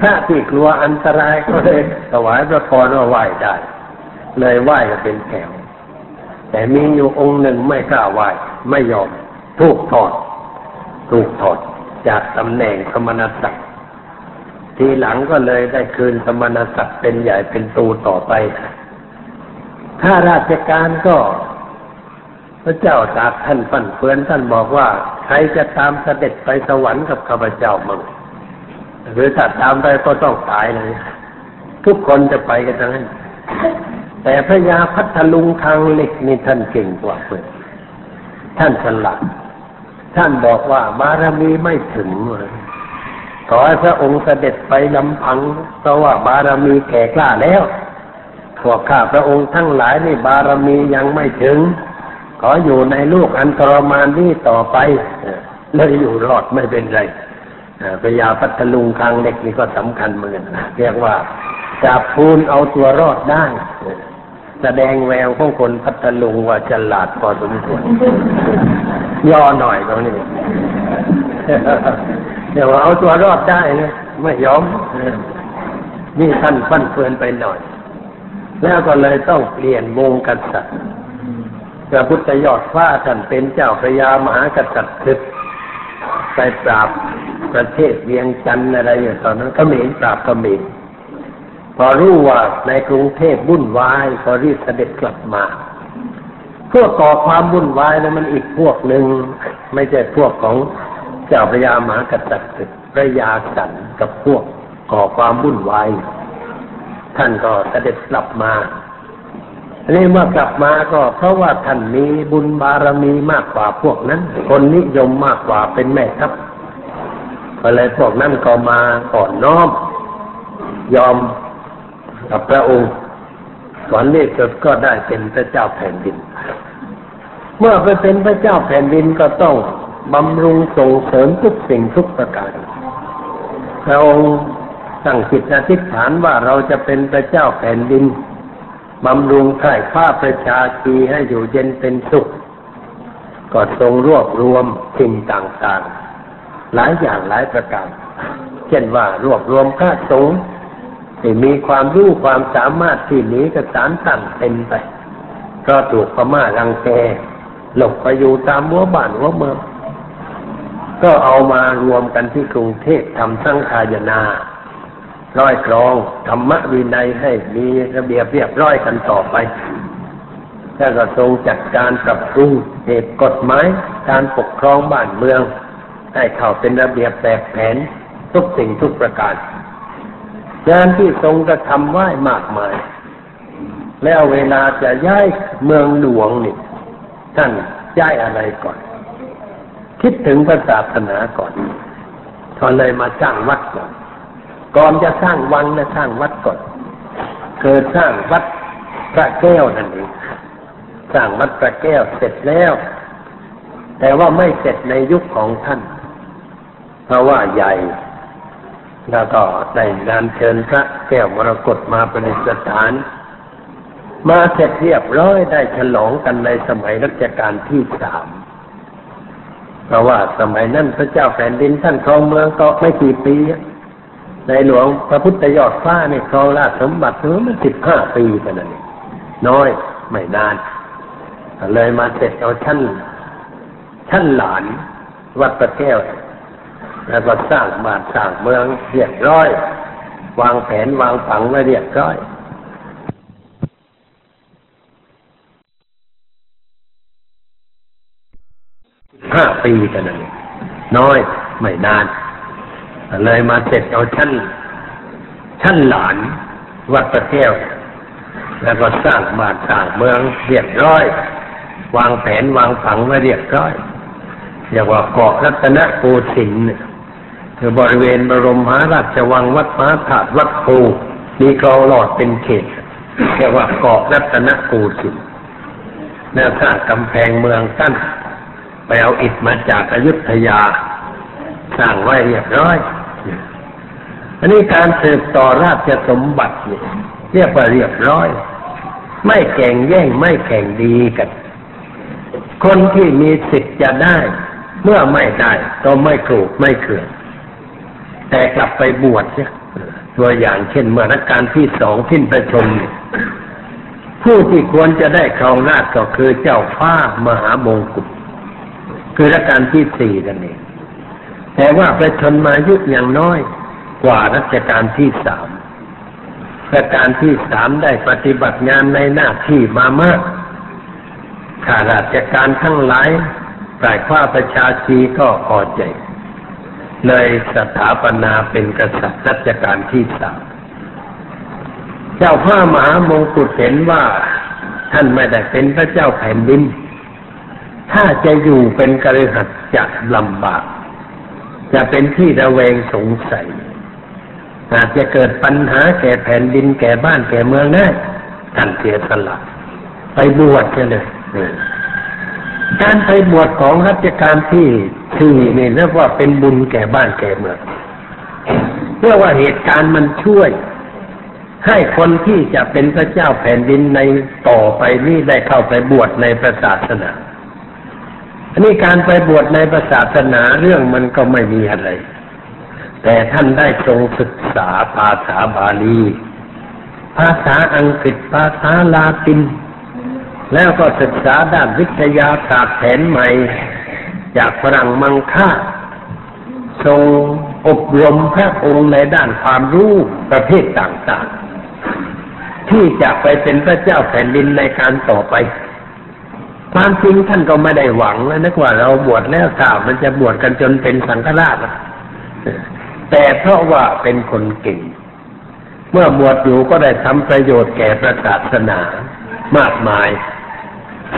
พระที่กลัวอันตรายก็เลยถวายพระพรว่าไหว้ได้ เลยไหว้ก็เป็นแถวแต่มีอยู่องค์หนึ่งไม่กล้าไหว้ไม่ยอม ถูกถอด ถูกถอดจากตำแหน่งสมณศักดิ์ ทีหลังก็เลยได้คืนสมณศักดิ์เป็นใหญ่เป็นตูต่อไป ถ้าราชการก็ พระเจ้าตากท่านฟั่นเฟือนท่านบอกว่า ใครจะตามเสด็จไปสวรรค์กับข้าพเจ้ามั่งหรือถ้าตามไปก็ต้องตายเลย ทุกคนจะไปกันทั้งนั้น แต่พระยาพัทลุงทางเหล็กนี่ท่านเก่งกว่าเพื่อนท่านฉลาดท่านบอกว่าบารมีไม่ถึงเลย ขอให้พระองค์เสด็จไปลำพังเพราะว่าบารมีแก่กล้าแล้วพวกข้าพระองค์ทั้งหลายนี่บารมียังไม่ถึง ขออยู่ในลูกอันทรมานนี้ต่อไปเลยอยู่รอดไม่เป็นไรพญาพัทลุงคางเล็กนี่ก็สำคัญเหมือนกันเรียกว่าจับพูนเอาตัวรอดได้แสดงแววของคนพัทลุงว่าฉลาดพอสมควรย่อหน่อยตรงนี้ เดี๋ยวเอาตัวรอดได้นะไม่ยอมนี่ท่านฟันเฟือนไปหน่อย แล้วก็เลยต้องเปลี่ยนวงกษัตริย์พระพุทธยอดฟ้าท่านเป็นเจ้าพระยามหากษัตริย์ศึกไปปราบประเทศเวียงจันทร์อะไรอย่างตอนนั้นก็มีปราบก็มีพอรู้ว่าในกรุงเทพวุ่นวายก็รีบเสด็จกลับมาพวกก่อความวุ่นวายนั้นมันอีกพวกหนึ่งไม่ใช่พวกของ เจ้าพระยามหากษัตริย์พระยาสันกับพวกก่อความวุ่นวายท่านก็เสด็จกลับมาอันนี้เมื่อกลับมาก็เพราะว่าท่านมีบุญบารมีมากกว่าพวกนั้น คนนิยมมากกว่าเป็นแม่ทัพก็เลยพวกนั้นก็มาก่อนน้อม ยอมกับพระองค์ก่อนนี้ก็ได้เป็นพระเจ้าแผ่นดิน เมื่อไปเป็นพระเจ้าแผ่นดินก็ต้อง บำรุงส่งเสริมทุกสิ่งทุกประการ พระองค์ตั้งจิตอธิษฐานว่าเราจะเป็นพระเจ้าแผ่นดิน บำรุงข่ข้าประชาชีให้อยู่เย็นเป็นสุข ก็ทรงรวบรวมสิ่งต่างๆ หลายอย่างหลายประการ เช่นว่ารวบรวมข้าสงฆ์ที่มีความรู้ความสามารถที่หนีกสารตั้งเต็มไป ก็ถูกพม่ารังแกหลบไปอยู่ตามหัวบ้านหัวเมือง ก็เอามารวมกันที่กรุงเทพทำสังขายนา ร้อยกรองธรรมวินัยให้มีระเบียบเรียบร้อยกันต่อไปแล้วก็ทรงจัดการปรับปรุงเหตุกฎหมายการปกครองบ้านเมือง ให้เข้าเป็นระเบียบแบบแผนทุกสิ่งทุกประการ งานที่ทรงกระทำไหว้มากมาย แล้วเวลาจะย้ายเมืองหลวงนี่ท่านย้ายอะไรก่อน คิดถึงพระศาสนาก่อนตอเลยมาสร้างวัดก่อน ก่อนจะสร้างวังนะสร้างวัดก่อนเกิดสร้างวัดพระแก้วนั่นเองสร้างวัดพระแก้วเสร็จแล้ว แต่ว่าไม่เสร็จในยุคของท่าน เพราะว่าใหญ่ แล้วก็ได้งานเชิญพระแก้วมรกตมาประดิษฐาน มาเสร็จเรียบร้อยได้ฉลองกันในสมัยรัชกาลที่สาม เพราะว่าสมัยนั้นพระเจ้าแผ่นดินท่านครองเมืองก็ไม่กี่ปีในหลวงพระพุทธยอดฟ้าเนี่ยครองราชสมบัติถึงมันสิบห้าปีกันนั่นเองน้อยไม่นานเลยมาเสร็จเอาชั้นชั้นหลานวัดประแก้วแล้วก็สร้างบ้านสร้างเมืองเรียบร้อย วางแผนวางผังไว้เรียบร้อย ห้าปีกันนั่นน้อยไม่นาน เลยมาเสร็จเอาชั้นชั้นหลานวัดประแก้วแล้วก็สร้างบ้านสร้างเมืองเรียบร้อย วางแผนวางผังไว้เรียบร้อยเรียกว่าเกาะรัตนโกสินทร์คือบริเวณบรมมหาราชวังวัดม้าถาดวัดโพมีคลองหลอดเป็นเขตเรียกว่าเกาะรัตนโกสินทร์แล้วสร้างกำแพงเมืองกั้น ไปเอาอิฐมาจากอายุทยาสร้างไว้เรียบร้อย อันนี้การสืบต่อราชสมบัติเนี่ยเรียกว่าเรียบร้อย ไม่แข่งแย่งไม่แข่งดีกัน คนที่มีสิทธิ์จะได้ เมื่อไม่ได้ก็ไม่โกรธไม่เขื่อนแต่กลับไปบวชเนี่ยตัวอย่างเช่นเมื่อรัชการที่สองทิ้นประชมผู้ที่ควรจะได้ครองราชก็คือเจ้าฟ้ามหามงกุฎ คือรัชกาลที่สี่นั่นเองแต่ว่าประชนมายุอย่างน้อยกว่ารัชกาลที่สามรัชกาลที่สามได้ปฏิบัติงานในหน้าที่มามากข้าราชการทั้งหลายฝ่ายข้าประชาชีก็พอใจ เลยสถาปนาเป็นกษัตริย์รัชกาลที่สามเจ้าพระมหามงกุฎเห็นว่า ท่านไม่ได้เป็นพระเจ้าแผ่นดิน ถ้าจะอยู่เป็นกระหัตจะลำบาก จะเป็นที่ระแวงสงสัย อาจจะเกิดปัญหาแก่แผ่นดินแก่บ้านแก่เมืองได้ท่านเสียสละไปบวชเลยการไปบวชของรัชการที่สี่นี่เรียกว่าเป็นบุญแก่บ้านแก่เมืองเพื่อว่าเหตุการณ์มันช่วย ให้คนที่จะเป็นพระเจ้าแผ่นดินในต่อไปนี่ได้เข้าไปบวชในพระศาสนา อันนี้การไปบวชในศาสนาเรื่องมันก็ไม่มีอะไร แต่ท่านได้ทรงศึกษาภาษาบาลี ภาษาอังกฤษภาษาลาติน แล้วก็ศึกษาด้านวิทยาศาสตร์แผนใหม่ จากฝรั่งมังค่าทรงอบรมพระองค์ในด้านความรู้ประเภทต่างๆ ที่จะไปเป็นพระเจ้าแผ่นดินในการต่อไป ความจริงท่านก็ไม่ได้หวังนะนึกว่าเราบวชแล้วข่าวมันจะบวชกันจนเป็นสังฆราชแต่เพราะว่าเป็นคนเก่ง เมื่อบวชอยู่ก็ได้ทำประโยชน์แก่ประศาสนามากมาย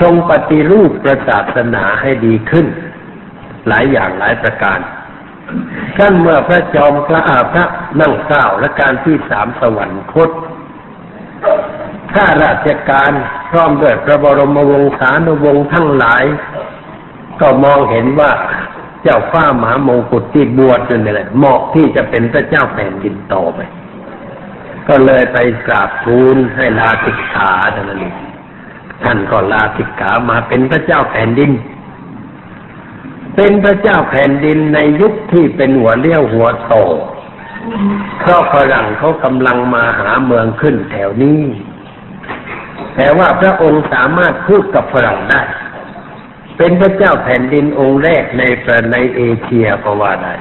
ทรงปฏิรูปประศาสนาให้ดีขึ้น หลายอย่างหลายประการขั้นเมื่อพระจอมพระอาพระนั่งเก้าและการที่สามสวรรคต ข้าราชการพร้อมด้วยพระบรมวงศานุวงศ์ทั้งหลาย ก็มองเห็นว่าเจ้าฟ้ามหามงกุฎที่บวชนี่แหละเหมาะที่จะเป็นพระเจ้าแผ่นดินต่อไป ก็เลยไปกราบทูลให้ลาสิกขาท่านนี้ท่านก็ลาสิกขามาเป็นพระเจ้าแผ่นดิน เป็นพระเจ้าแผ่นดินในยุคที่เป็นหัวเลี้ยวหัวโตเพราะฝรั่งเขากำลังมาหาเมืองขึ้นแถวนี้ แต่ว่าพระองค์สามารถพูดกับฝรั่งได้ เป็นพระเจ้าแผ่นดินองค์แรกในประในเอเชียก็ว่าได้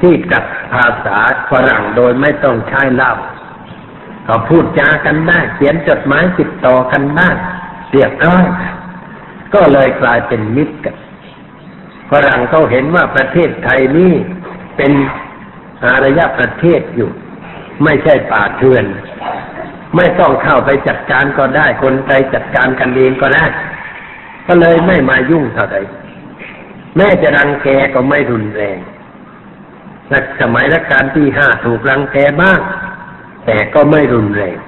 ที่จัดภาษาฝรั่งโดยไม่ต้องใช้เล่าก็พูดจากันได้เขียนจดหมายติดต่อกันได้เรียบร้อยก็เลยกลายเป็นมิตรกันฝรั่งเขาเห็นว่าประเทศไทยนี่เป็นอารยประเทศอยู่ ไม่ใช่ป่าเถื่อน ไม่ต้องเข้าไปจัดการก็ได้ คนไทยจัดการกันเองก็ได้ ก็เลยไม่มายุ่งเท่าใดแม้จะรังแกก็ไม่รุนแรงรัสมัยรัชกาลที่ห้าถูกรังแกบ้าง แต่ก็ไม่รุนแรง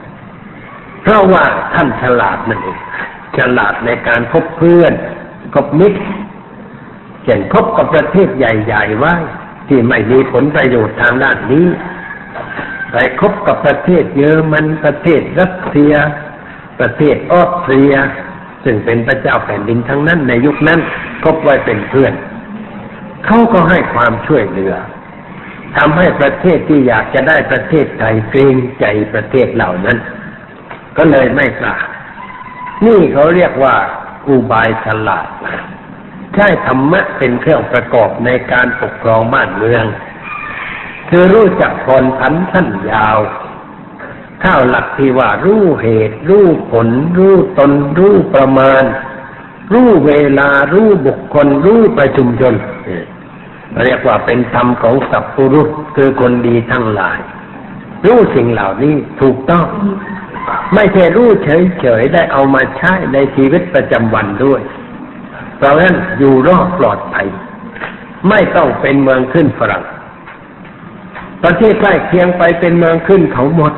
เพราะว่าท่านฉลาดนั่นเองฉลาดในการคบเพื่อนคบมิตรเช่นคบกับประเทศใหญ่ ๆ ไว้ ที่ไม่มีผลประโยชน์ทางด้านนี้ ไปคบกับประเทศเยอรมันประเทศรัสเซีย ประเทศออสเตรีย ซึ่งเป็นพระเจ้าแผ่นดินทั้งนั้นในยุคนั้นคบไว้เป็นเพื่อนเขาก็ให้ความช่วยเหลือทำให้ประเทศที่อยากจะได้ประเทศไทยเกรงใจประเทศเหล่านั้น ก็เลยไม่กล้านี่เขาเรียกว่าอุบายฉลาดใช้ธรรมะเป็นเครื่องประกอบในการปกครองบ้านเมือง คือรู้จักคนพันสั้นยาวข้าวหลักที่ว่ารู้เหตุ รู้ผล รู้ตน รู้ประมาณ รู้เวลา รู้บุคคล รู้ประชุมชนเรียกว่าเป็นธรรมของสัพพุรุษคือคนดีทั้งหลาย รู้สิ่งเหล่านี้ถูกต้อง ไม่ใช่รู้เฉยๆได้เอามาใช้ในชีวิตประจำวันด้วย เพราะฉะนั้นอยู่รอดปลอดภัย ไม่ต้องเป็นเมืองขึ้นฝรั่ง ประเทศใกล้เคียงไปเป็นเมืองขึ้นเขาหมด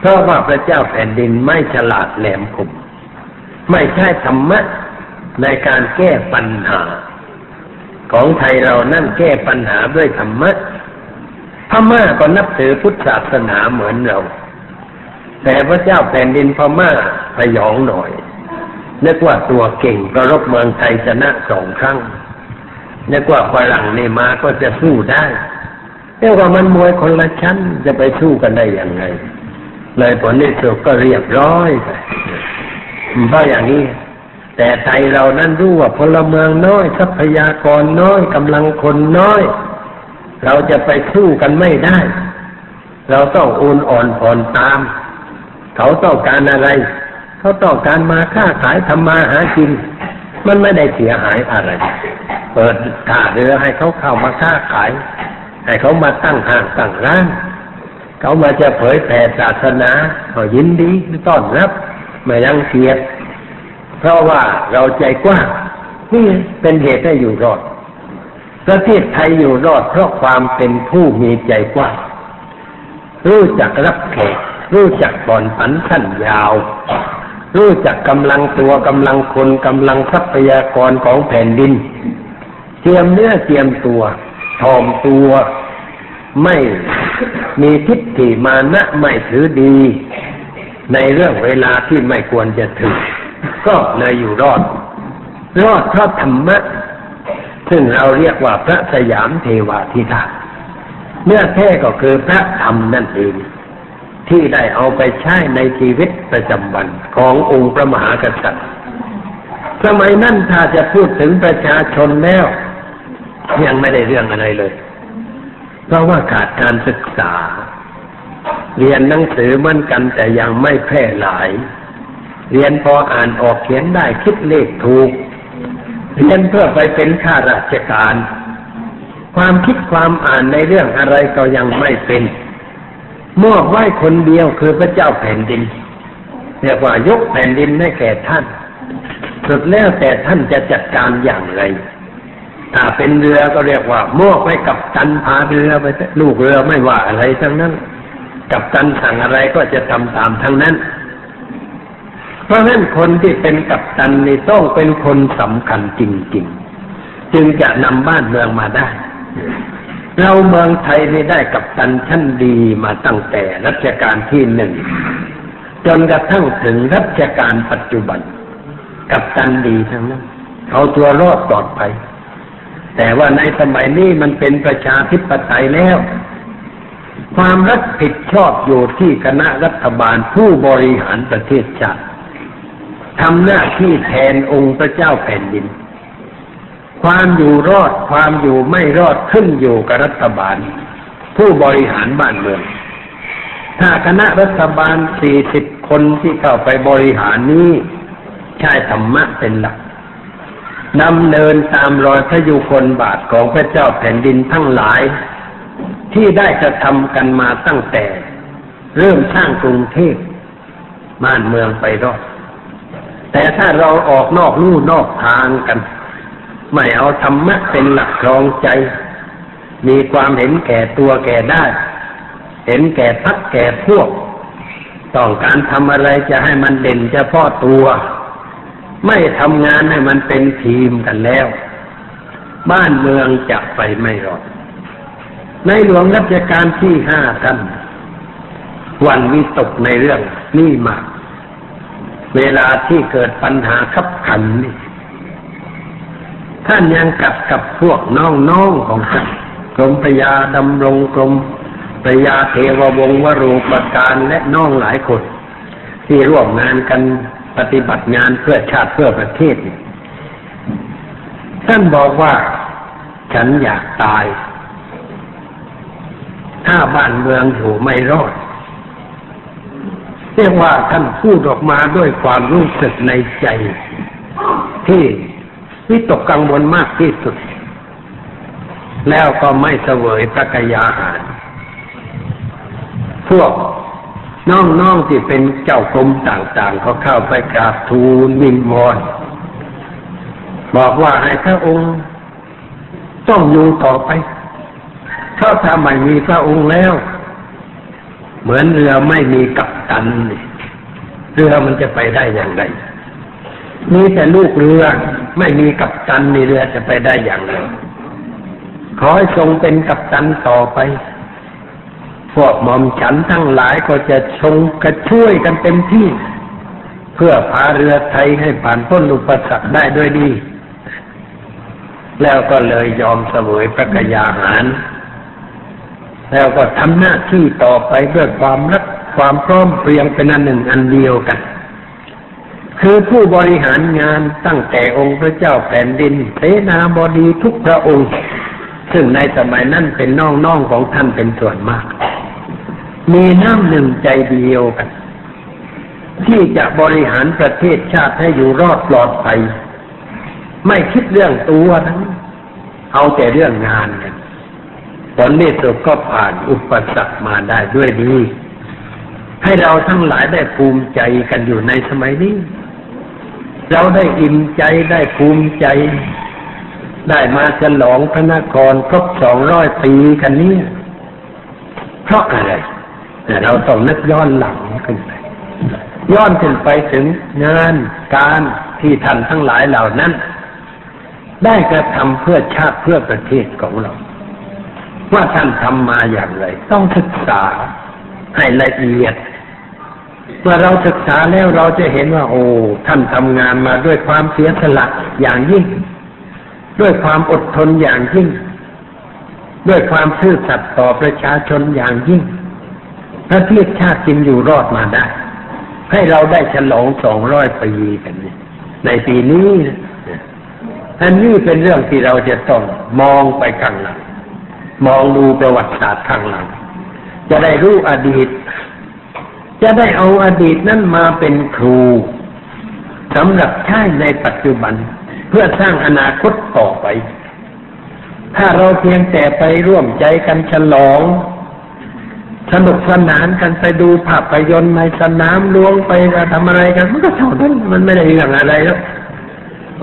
เพราะว่าพระเจ้าแผ่นดินไม่ฉลาดแหลมคมไม่ใช่ธรรมะในการแก้ปัญหา ของไทยเรานั่นแก้ปัญหาด้วยธรรมะพม่าก็นับถือพุทธศาสนาเหมือนเรา แต่พระเจ้าแผ่นดินพม่าพยองหน่อยนึกว่าตัวเก่งก็รบเมืองไทยชนะสองครั้งนึกว่าฝรั่งนี่มาก็จะสู้ได้ เรียกว่ามันมวยคนละชั้นจะไปสู้กันได้อย่างไง เลยผลที่สุดก็เรียบร้อยไปเพราะอย่างนี้ แต่ไทยเรานั้นรู้ว่าพลเมืองน้อย ทรัพยากรน้อยกำลังคนน้อย เราจะไปสู้กันไม่ได้ เราต้องอุ่นอ่อนผ่อนตาม เขาต้องการอะไร เขาต้องการมาค้าขายทำมาหากิน มันไม่ได้เสียหายอะไร เปิดท่าเรือให้เขาเข้ามาค้าขาย ให้เขามาตั้งห้างตั้งร้านเขามาจะเผยแผ่ศาสนาก็ยินดีต้อนรับไม่ยังเกียดเพราะว่าเราใจกว้างนี่เป็นเหตุให้อยู่รอดประเทศไทยอยู่รอดเพราะความเป็นผู้มีใจกว้างรู้จักรับแขกรู้จักบ่อนผันขั้นยาว รู้จักกำลังตัวกำลังคนกำลังทรัพยากรของแผ่นดินเตรียมเนื้อเตรียมตัว ทอมตัวไม่มีทิฏฐิมานะไม่ถือดี ในเรื่องเวลาที่ไม่ควรจะถือ ก็เลยอยู่รอด รอดเพราะธรรมะ ซึ่งเราเรียกว่าพระสยามเทวาธิราเนื้อแท้ก็คือพระธรรมนั่นเองที่ได้เอาไปใช้ในชีวิตประจำวันขององค์พระมหากษัตริย์ สมัยนั้นถ้าจะพูดถึงประชาชนแล้ว ยังไม่ได้เรื่องอะไรเลย เพราะว่าขาดการศึกษา เรียนหนังสือเหมือนกันแต่ยังไม่แพร่หลาย เรียนพออ่านออกเขียนได้คิดเลขถูก เรียนเพื่อไปเป็นข้าราชการ ความคิดความอ่านในเรื่องอะไรก็ยังไม่เป็นมอบไว้คนเดียวคือพระเจ้าแผ่นดินเรียกว่ายกแผ่นดินให้แก่ท่าน สุดแล้วแต่ท่านจะจัดการอย่างไร ถ้าเป็นเรือก็เรียกว่ามอบให้กับตันพาเรือไปลูกเรือไม่ว่าอะไรทั้งนั้น กับตันสั่งอะไรก็จะทำตามทั้งนั้น เพราะฉะนั้นคนที่เป็นกัปตันนี่ต้องเป็นคนสำคัญจริง ๆ จึงจะนำบ้านเมืองมาได้ เราเมืองไทยนี่ได้กัปตันชั้นดีมาตั้งแต่รัชกาลที่หนึ่งจนกระทั่งถึงรัชกาลปัจจุบัน กัปตันดีทั้งนั้นเอาตัวรอดปลอดภัย แต่ว่าในสมัยนี้มันเป็นประชาธิปไตยแล้ว ความรับผิดชอบอยู่ที่คณะรัฐบาลผู้บริหารประเทศชาติทำหน้าที่แทนองค์พระเจ้าแผ่นดิน ความอยู่รอดความอยู่ไม่รอดขึ้นอยู่กับรัฐบาล ผู้บริหารบ้านเมือง ถ้าคณะรัฐบาลสี่สิบคนที่เข้าไปบริหารนี้ ใช้ธรรมะเป็นหลัก ดำเนินตามรอยพระยุคลบาทของพระเจ้าแผ่นดินทั้งหลาย ที่ได้กระทำกันมาตั้งแต่ เริ่มสร้างกรุงเทพบ้านเมืองไปรอดแต่ถ้าเราออกนอกลู่นอกทางกัน ไม่เอาธรรมะเป็นหลักครองใจ มีความเห็นแก่ตัวแก่ได้ เห็นแก่พักแก่พวก ต้องการทำอะไรจะให้มันเด่นเฉพาะตัว ไม่ทำงานให้มันเป็นทีมกันแล้ว บ้านเมืองจะไปไม่รอด ในหลวงรัชกาลที่ห้าท่านวันวิตกในเรื่องนี่มาก เวลาที่เกิดปัญหาขับขันนี่ท่านยังกับกับพวกน้องๆของท่านกรมพยาดำรงกรมพยาเทววงศ์วรูปการและน้องหลายคน ที่ร่วมงานกัน ปฏิบัติงานเพื่อชาติเพื่อประเทศท่านบอกว่าฉันอยากตาย ถ้าบ้านเมืองอยู่ไม่รอดเรียกว่าท่านพูดออกมาด้วยความรู้สึกในใจ ที่วิตกกังวลมากที่สุด แล้วก็ไม่เสวยพระกยาหาร พวก น้องๆที่เป็นเจ้ากรมต่างๆเขาเข้าไปกราบทูลวิงวอนบอกว่าให้พระองค์ ต้องอยู่ต่อไปถ้าถ้าไม่มีพระองค์แล้ว เหมือนเรือไม่มีกัปตันเรือมันจะไปได้อย่างไรมีแต่ลูกเรือไม่มีกัปตันในเรือจะไปได้อย่างไรขอให้ทรงเป็นกัปตันต่อไป พวกหม่อมฉันทั้งหลายก็จะชงกระช่วยกันเต็มที่ เพื่อพาเรือไทยให้ผ่านพ้นอุปสรรคได้ด้วยดี แล้วก็เลยยอมเสวยพระกยาหาร แล้วก็ทำหน้าที่ต่อไปด้วยความรักความพร้อมเพรียงเป็นอันหนึ่งอันเดียวกัน คือผู้บริหารงานตั้งแต่องค์พระเจ้าแผ่นดินเสนาบดีทุกพระองค์ ซึ่งในสมัยนั้นเป็นน้องๆของท่านเป็นส่วนมาก มีน้ำหนึ่งใจเดียวกัน ที่จะบริหารประเทศชาติให้อยู่รอดปลอดภัย ไม่คิดเรื่องตัวทั้งเอาแต่เรื่องงานกันผลที่สุดก็ผ่านอุปสรรคมาได้ด้วยดี ให้เราทั้งหลายได้ภูมิใจกันอยู่ในสมัยนี้ เราได้อิ่มใจได้ภูมิใจ ได้มาฉลองพระนครครบสองร้อยปีกันนี้เพราะอะไร เราต้องนึกย้อนหลังขึ้นไปย้อนขึ้นไปถึงงานการที่ท่านทั้งหลายเหล่านั้น ได้กระทำเพื่อชาติเพื่อประเทศของเรา ว่าท่านทำมาอย่างไร ต้องศึกษาให้ละเอียดเมื่อเราศึกษาแล้วเราจะเห็นว่า โอ้ท่านทำงานมาด้วยความเสียสละอย่างยิ่ง ด้วยความอดทนอย่างยิ่ง ด้วยความซื่อสัตย์ต่อประชาชนอย่างยิ่ง ประเทศชาติจึงอยู่รอดมาได้ ให้เราได้ฉลองสองร้อยปีกันในปีนี้อันนี้เป็นเรื่องที่เราจะต้องมองไปข้างหลัง มองดูประวัติศาสตร์ข้างหลัง จะได้รู้อดีต จะได้เอาอดีตนั้นมาเป็นครูสำหรับใช้ในปัจจุบัน เพื่อสร้างอนาคตต่อไป ถ้าเราเพียงแต่ไปร่วมใจกันฉลอง สนุกสนานกันไปดูภาพยนตร์ในสนามลวงไปทำอะไรกัน มันก็เท่านั้นมันไม่ได้เรื่องอะไรแล้ว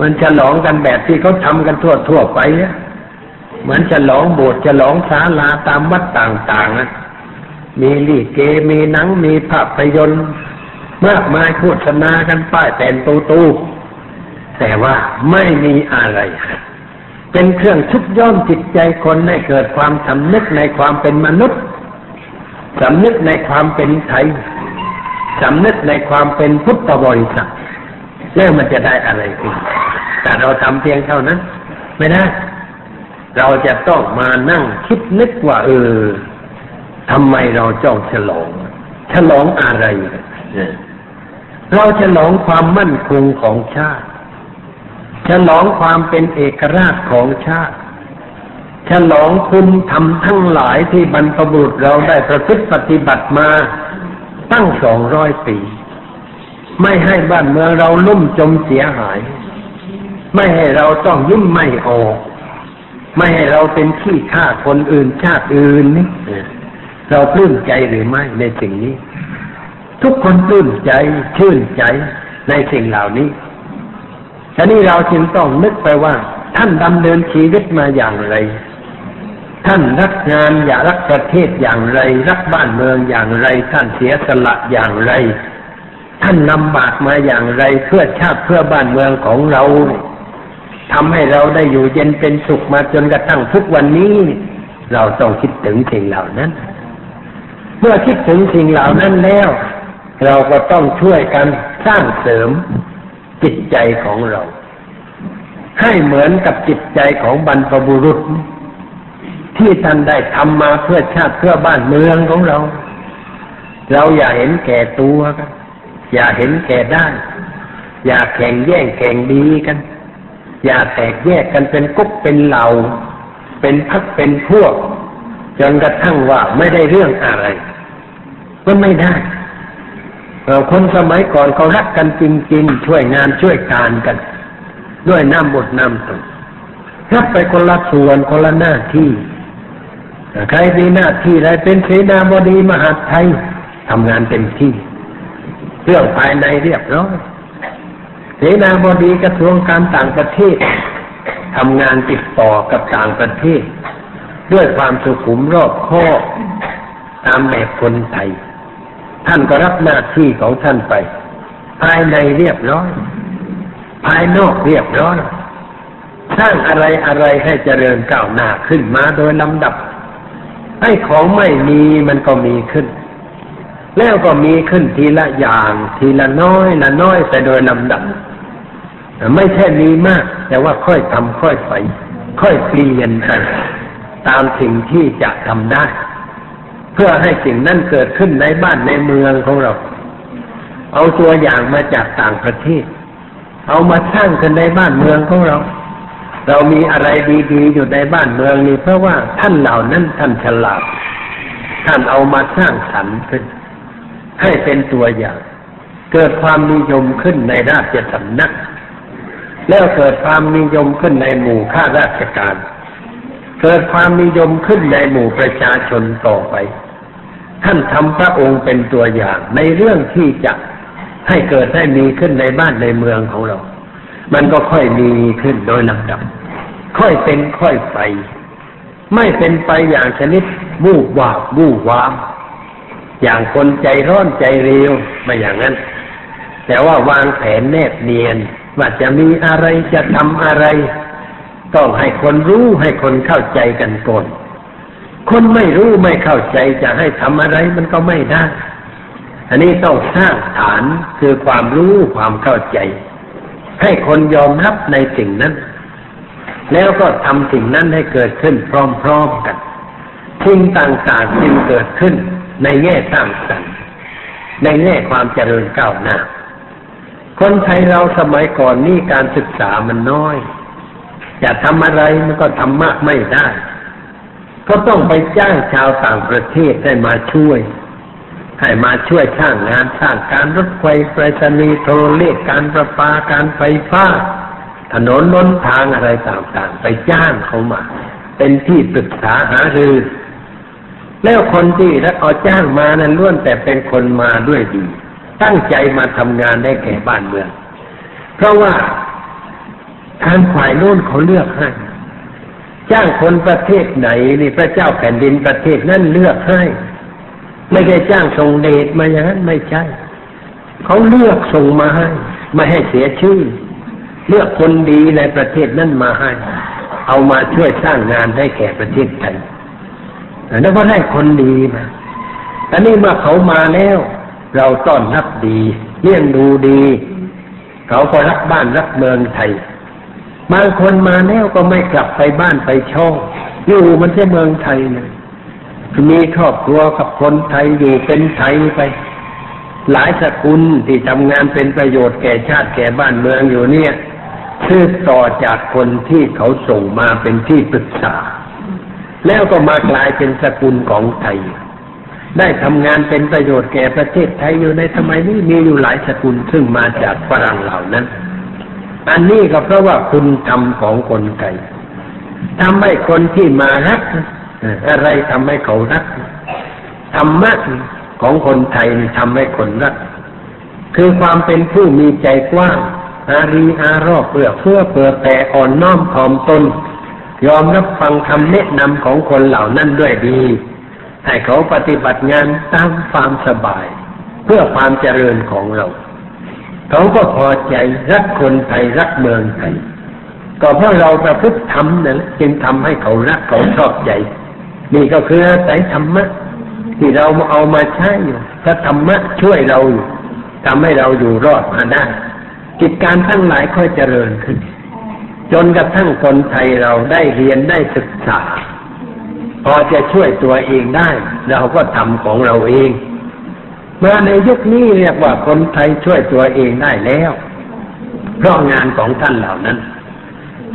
มันฉลองกันแบบที่เขาทำกันทั่วทั่วไปเนี่ยเหมือนจะหลองโบสถ์จะหลองศาลาตามวัดต่างๆนะมีลีเกมีหนังมีภาพยนตร์มากมายโฆษณากันป้ายแต่นตูตูแต่ว่าไม่มีอะไร เป็นเครื่องชุบย่อมจิตใจคนให้เกิดความสำนึกในความเป็นมนุษย์ สำนึกในความเป็นไทยสำนึกในความเป็นพุทธบริษัทแล้วมันจะได้อะไรขึ้นแต่เราทำเพียงเท่านั้น ไม่ได้เราจะต้องมานั่งคิดนึกว่า เออทำไมเราจ้องฉลอง ฉลองอะไร เราฉลองความมั่นคงของชาติ ฉลองความเป็นเอกราชของชาติ ฉลองคุณทำทั้งหลายที่บรรพบุรุษเราได้ประพฤติปฏิบัติมาตั้งสองร้อยปี ไม่ให้บ้านเมืองเราลุ่มจมเสียหาย ไม่ให้เราต้องยิ้มไม่ออก ไม่ให้เราเป็นขี้ข้าคนอื่นชาติอื่นนี่เราปลื้มใจหรือไม่ในสิ่งนี้ ทุกคนปลื้มใจชื่นใจในสิ่งเหล่านี้ทีนี้เราจึงต้องนึกไปว่าท่านดำเนินชีวิตมาอย่างไร ท่านรักงานอย่ารักประเทศอย่างไร รักบ้านเมืองอย่างไร ท่านเสียสละอย่างไร ท่านลำบากมาอย่างไร เพื่อชาติเพื่อบ้านเมืองของเราทำให้เราได้อยู่เย็นเป็นสุขมาจนกระทั่งทุกวันนี้ เราต้องคิดถึงสิ่งเหล่านั้น เมื่อคิดถึงสิ่งเหล่านั้นแล้ว เราก็ต้องช่วยกันสร้างเสริมจิตใจของเรา ให้เหมือนกับจิตใจของบรรพบุรุษ ที่ท่านได้ทำมาเพื่อชาติเพื่อบ้านเมืองของเรา เราอย่าเห็นแก่ตัวกัน อย่าเห็นแก่ได้ อย่าแข่งแย่งแข่งดีกัน อย่าแตกแยกกันเป็นกุ๊กเป็นเหล่า เป็นพักเป็นพวก จนกระทั่งว่าไม่ได้เรื่องอะไรมันไม่ได้คนสมัยก่อนเขารักกันจริง ๆ ช่วยงานช่วยการกัน ด้วยน้ำบดน้ำตกรับไปคนละส่วนคนละหน้าที่ ใครมีหน้าที่อะไรเป็นเสนาบดีมหาไทยทำงานเต็มที่ เรื่องภายในเรียบร้อยเสนาบดีกระทรวงการต่างประเทศทำงานติดต่อกับต่างประเทศ ด้วยความสุขุมรอบคอบตามแบบคนไทย ท่านก็รับหน้าที่ของท่านไป ภายในเรียบร้อย ภายนอกเรียบร้อยสร้างอะไรอะไรให้เจริญก้าวหน้าขึ้นมาโดยลำดับ ให้ของไม่มีมันก็มีขึ้น แล้วก็มีขึ้นทีละอย่าง ทีละน้อยละน้อยไปโดยลำดับไม่ใช่มีมาก แต่ว่าค่อยทำค่อยไป ค่อยเปลี่ยนกันตามสิ่งที่จะทำได้ เพื่อให้สิ่งนั้นเกิดขึ้นในบ้านในเมืองของเรา เอาตัวอย่างมาจากต่างประเทศ เอามาสร้างกันในบ้านเมืองของเรา เรามีอะไรดีๆ อยู่ในบ้านเมืองนี้เพราะว่าท่านเหล่านั้นท่านฉลาด ท่านเอามาสร้างสรรค์ขึ้น ให้เป็นตัวอย่าง เกิดความนิยมขึ้นในราชสำนัก แล้วเกิดความนิยมขึ้นในหมู่ข้าราชการ เกิดความนิยมขึ้นในหมู่ประชาชนต่อไป ท่านทำพระองค์เป็นตัวอย่างในเรื่องที่จะให้เกิดให้มีขึ้นในบ้านในเมืองของเรา มันก็ค่อยมีขึ้นโดยลำดับ ค่อยเป็นค่อยไป ไม่เป็นไปอย่างชนิดวูบวาบวูบวามอย่างคนใจร้อนใจเร็วไม่อย่างนั้น แต่ว่าวางแผนแนบเนียนว่าจะมีอะไรจะทำอะไร ต้องให้คนรู้ให้คนเข้าใจกันก่อนคนไม่รู้ไม่เข้าใจจะให้ทำอะไรมันก็ไม่ได้ อันนี้ต้องสร้างฐานคือความรู้ความเข้าใจ ให้คนยอมรับในสิ่งนั้น แล้วก็ทำสิ่งนั้นให้เกิดขึ้นพร้อมๆกันสิ่งต่างๆจึงเกิดขึ้นในแง่สร้างสรรค์ในแง่ความเจริญก้าวหน้า คนไทยเราสมัยก่อนนี่การศึกษามันน้อย จะทำอะไรมันก็ทำมากไม่ได้ ก็ต้องไปจ้างชาวต่างประเทศให้มาช่วย ให้มาช่วยสร้างงานสร้างการรถไฟไปรษณีย์โทรเลขการประปาการไฟฟ้า ถนนล้นทางอะไรต่างๆ ไปจ้างเขามา เป็นที่ปรึกษาหารือ แล้วคนที่ถ้าเอาจ้างมานั้นล้วนแต่เป็นคนมาด้วยดี ตั้งใจมาทำงานได้แก่บ้านเมือง เพราะว่าทางฝ่ายโน้นเขาเลือกให้จ้างคนประเทศไหนนี่พระเจ้าแผ่นดินประเทศนั่นเลือกให้ ไม่ได้จ้างส่งเดชมาอย่างนั้นไม่ใช่ เขาเลือกส่งมาให้ ไม่ให้เสียชื่อ เลือกคนดีในประเทศนั่นมาให้ เอามาช่วยสร้างงานให้แก่ประเทศไทยแล้วก็ได้คนดีมาแต่นี่เมื่อเขามาแล้ว เราต้อนรับดีเลี้ยงดูดี เขาก็รักบ้านรักเมืองไทย บางคนมาแล้วก็ไม่กลับไปบ้านไปช่องอยู่มันแค่เมืองไทยเนะ มีครอบครัวกับคนไทยอยู่เป็นไทยไป หลายสกุลที่ทำงานเป็นประโยชน์แก่ชาติแก่บ้านเมืองอยู่เนี่ยคือต่อจากคนที่เขาส่งมาเป็นที่ปรึกษา แล้วก็มากลายเป็นสกุลของไทย ได้ทำงานเป็นประโยชน์แก่ประเทศไทยอยู่ในสมัยนี้มีอยู่หลายสกุลซึ่งมาจากฝรั่งเหล่านั้น อันนี้ก็เพราะว่าคุณธรรมของคนไทยทำให้คนที่มารัก อะไรทำให้เขารักธรรมะของคนไทยทำให้คนรัก คือความเป็นผู้มีใจกว้าง อารีอารอบเปลือกเพื่อเปื่อแต่อ่อนน้อมถ่อมตน ยอมรับฟังคำแนะนำของคนเหล่านั้นด้วยดี ให้เขาปฏิบัติงานตามความสบาย เพื่อความเจริญของเรา เขาก็พอใจรักคนไทยรักเมืองไทยก็เพราะเราประพฤติธรรมนั่นจึงทำให้เขารักเขาชอบใจ นี่ก็คืออาศัยธรรมะ ที่เราเอามาใช้อยู่ถ้าธรรมะช่วยเราอยู่ทำให้เราอยู่รอดมาได้กิจการทั้งหลายค่อยเจริญขึ้น จนกระทั่งคนไทยเราได้เรียนได้ศึกษา พอจะช่วยตัวเองได้ เราก็ทำของเราเองมาในยุคนี้เรียกว่าคนไทยช่วยตัวเองได้แล้วเพราะงานของท่านเหล่านั้น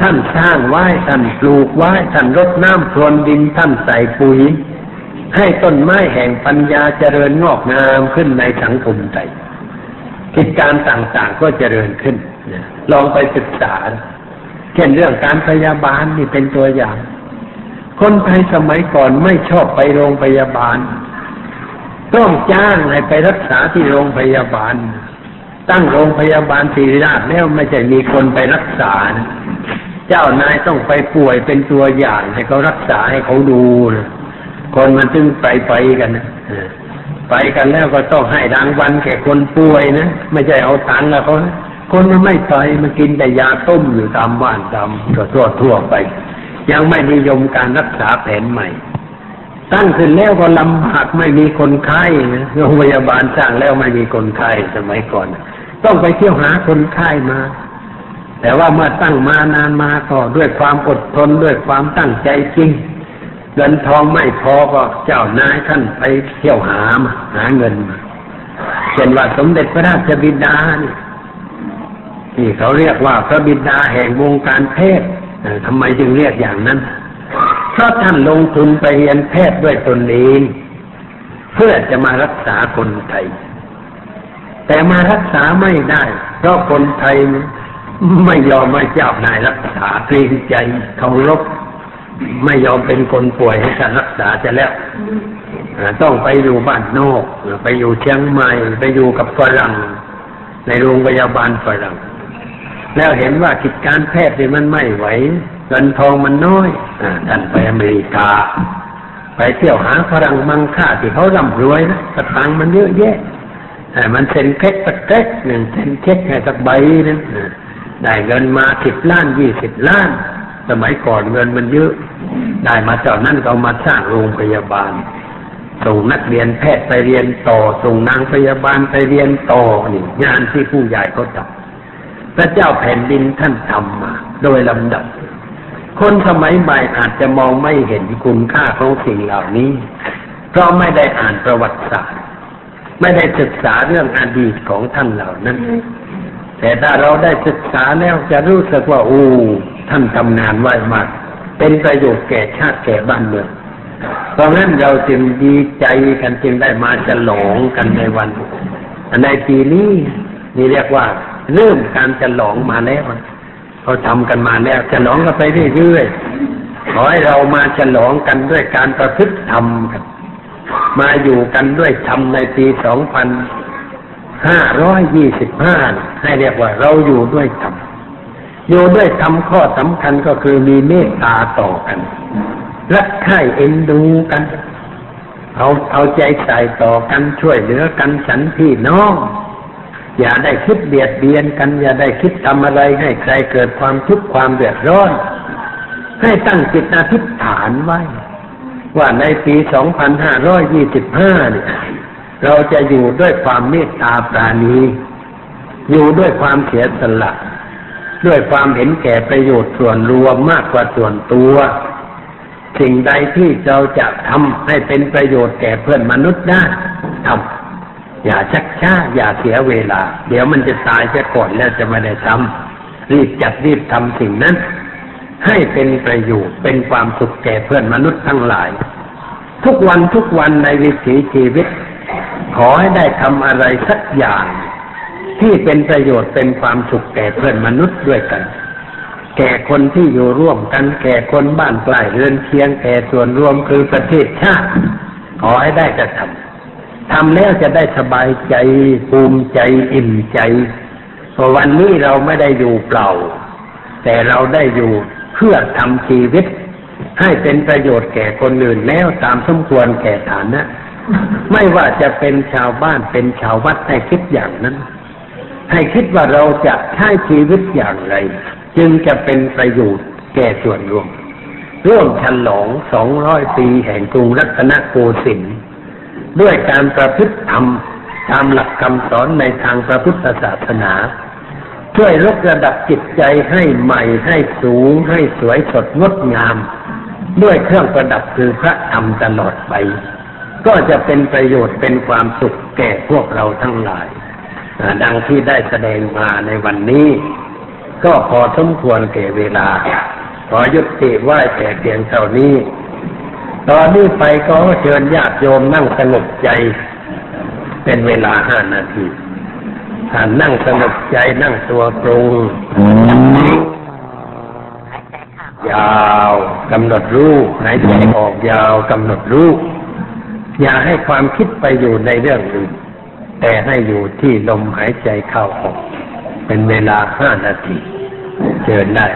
ท่านสร้างไว้ท่านปลูกไว้ท่านรดน้ำพรวนดินท่านใส่ปุ๋ย ให้ต้นไม้แห่งปัญญาเจริญงอกงามขึ้นในสังคมไทยกิจการต่างๆก็เจริญขึ้นลองไปศึกษา เช่นเรื่องการพยาบาลนี่เป็นตัวอย่าง คนไทยสมัยก่อนไม่ชอบไปโรงพยาบาล ต้องจ้างให้ไปรักษาที่โรงพยาบาล ตั้งโรงพยาบาลศิริราชแล้วไม่ใช่มีคนไปรักษานะ เจ้านายต้องไปป่วยเป็นตัวอย่าง ให้เขารักษาให้เขาดูนะคนมันจึงไปไปกันนะไปกันแล้วก็ต้องให้รางวัลแก่คนป่วยนะไม่ใช่เอาตังค์แล้วเขาคนมันไม่ไปมันกินแต่ยาต้มอยู่ตามบ้านตามทั่วทั่วไป ยังไม่นิยมการรักษาแผนใหม่ตั้งขึ้นแล้วก็ลำบากไม่มีคนไข้นะโรงพยาบาลสร้างแล้วไม่มีคนไข้สมัยก่อน ต้องไปเที่ยวหาคนไข้มา แต่ว่าเมื่อตั้งมานานมาก็ด้วยความอดทนด้วยความตั้งใจจริง เงินทองไม่พอก็เจ้านายท่านไปเที่ยวหามาหาเงินมาเช่นว่าสมเด็จพระราชบิดานี่ที่เขาเรียกว่าพระบิดาแห่งวงการแพทย์ทำไมจึงเรียกอย่างนั้น เพราะท่านลงทุนไปเรียนแพทย์ด้วยตนเอง เพื่อจะมารักษาคนไทย แต่มารักษาไม่ได้ เพราะคนไทย ไม่ยอมไม่เจ้านายรักษาเกรงใจเคารพไม่ยอมเป็นคนป่วยให้การรักษาจะแล้วต้องไปอยู่บ้านนอกไปอยู่เชียงใหม่ไปอยู่กับฝรั่งในโรงพยาบาลฝรั่งแล้วเห็นว่ากิจการแพทย์นี่มันไม่ไหวเงินทองมันน้อยอท่านไปอเมริกา ไปเที่ยวหาฝรั่งมังค่าที่เขาร่ำรวยนะสตางค์มันเยอะแยะแต่มันเซ็นเค้กสักเค้กหนึ่งเซ็นเค้กให้สักใบนึง ได้เงินมาสิบล้านยี่สิบล้าน สมัยก่อนเงินมันเยอะ ได้มาจากนั้นก็มาสร้างโรงพยาบาล ส่งนักเรียนแพทย์ไปเรียนต่อ ส่งนางพยาบาลไปเรียนต่อนี่งานที่ผู้ใหญ่เขาทำพระเจ้าแผ่นดินท่านทำมา โดยลำดับ คนสมัยใหม่อาจจะมองไม่เห็นคุณค่าของสิ่งเหล่านี้ เพราะไม่ได้อ่านประวัติศาสตร์ ไม่ได้ศึกษาเรื่องอดีตของท่านเหล่านั้น แต่ถ้าเราได้ศึกษาแล้วจะรู้สึกว่าอู้ท่านทำงานไว้มาก เป็นประโยชน์แก่ชาติแก่บ้านเมืองเพราะงั้นเราจึงดีใจกันจึงได้มาฉลองกันในวัน ในปีนี้นี่เรียกว่า เริ่มการฉลองมาแล้วเขาทำกันมาแล้วฉลองกันไปเรื่อยๆขอให้เรามาฉลองกันด้วยการประพฤติธรรมกันมาอยู่กันด้วยธรรมในปีสองพัน ห้าร้อยยี่สิบห้าให้เรียกว่าเราอยู่ด้วยธรรมอยู่ด้วยทำข้อสำคัญก็คือมีเมตตาต่อกันรักใคร่เอ็นดูกัน เอาเอาใจใส่ต่อกันช่วยเหลือกันฉันพี่น้อง อย่าได้คิดเบียดเบียนกัน อย่าได้คิดทำอะไรให้ใครเกิดความทุกข์ความเดือดร้อน ให้ตั้งจิตอธิษฐานไว้ ว่าในปี 2525 เนี่ย เราจะอยู่ด้วยความเมตตาปราณี อยู่ด้วยความเสียสละ ด้วยความเห็นแก่ประโยชน์ส่วนรวมมากกว่าส่วนตัว สิ่งใดที่เราจะทำให้เป็นประโยชน์แก่เพื่อนมนุษย์ได้ทำอย่าชักช้าอย่าเสียเวลา เดี๋ยวมันจะตายจะก่อนแล้วจะไม่ได้ทำรีบจัดรีบทำสิ่งนั้น ให้เป็นประโยชน์เป็นความสุขแก่เพื่อนมนุษย์ทั้งหลาย ทุกวันทุกวันในวิถีชีวิต ขอให้ได้ทำอะไรสักอย่าง ที่เป็นประโยชน์เป็นความสุขแก่เพื่อนมนุษย์ด้วยกัน แก่คนที่อยู่ร่วมกัน แก่คนบ้านใกล้เรือนเคียงแก่ส่วนรวมคือประเทศชาติ ขอให้ได้กระทำทำแล้วจะได้สบายใจภูมิใจอิ่มใจพราะวันนี้เราไม่ได้อยู่เปล่า แต่เราได้อยู่เพื่อทำชีวิต ให้เป็นประโยชน์แก่คนอื่นแล้วตามสมควรแก่ฐานะ ไม่ว่าจะเป็นชาวบ้านเป็นชาววัดให้คิดอย่างนั้น ให้คิดว่าเราจะใช้ชีวิตอย่างไร จึงจะเป็นประโยชน์แก่ส่วนรวม ร่วมฉลองสองร้อยปีแห่งกรุงรัตนโกสินทร์ด้วยการประพฤติธรรมตามหลักคำสอนในทางพระพุทธศาสนา ช่วยลดระดับจิตใจให้ใหม่ให้สูงให้สวยสดงดงาม ด้วยเครื่องประดับคือพระธรรมตลอดไป ก็จะเป็นประโยชน์เป็นความสุขแก่พวกเราทั้งหลาย ดังที่ได้แสดงมาในวันนี้ ก็พอสมควรแก่เวลา ขอยุติไหว้แต่เพียงเท่านี้ ตอนนี้ไปก็เชิญญาติโยมนั่งสงบใจ เป็นเวลาห้านาทีถ้านั่งสงบใจนั่งตัวตรงยาวกำหนดรูปหายใจออกยาวกำหนดรูป อย่าให้ความคิดไปอยู่ในเรื่องอื่น แต่ให้อยู่ที่ลมหายใจเข้าออก เป็นเวลาห้านาที เจอได้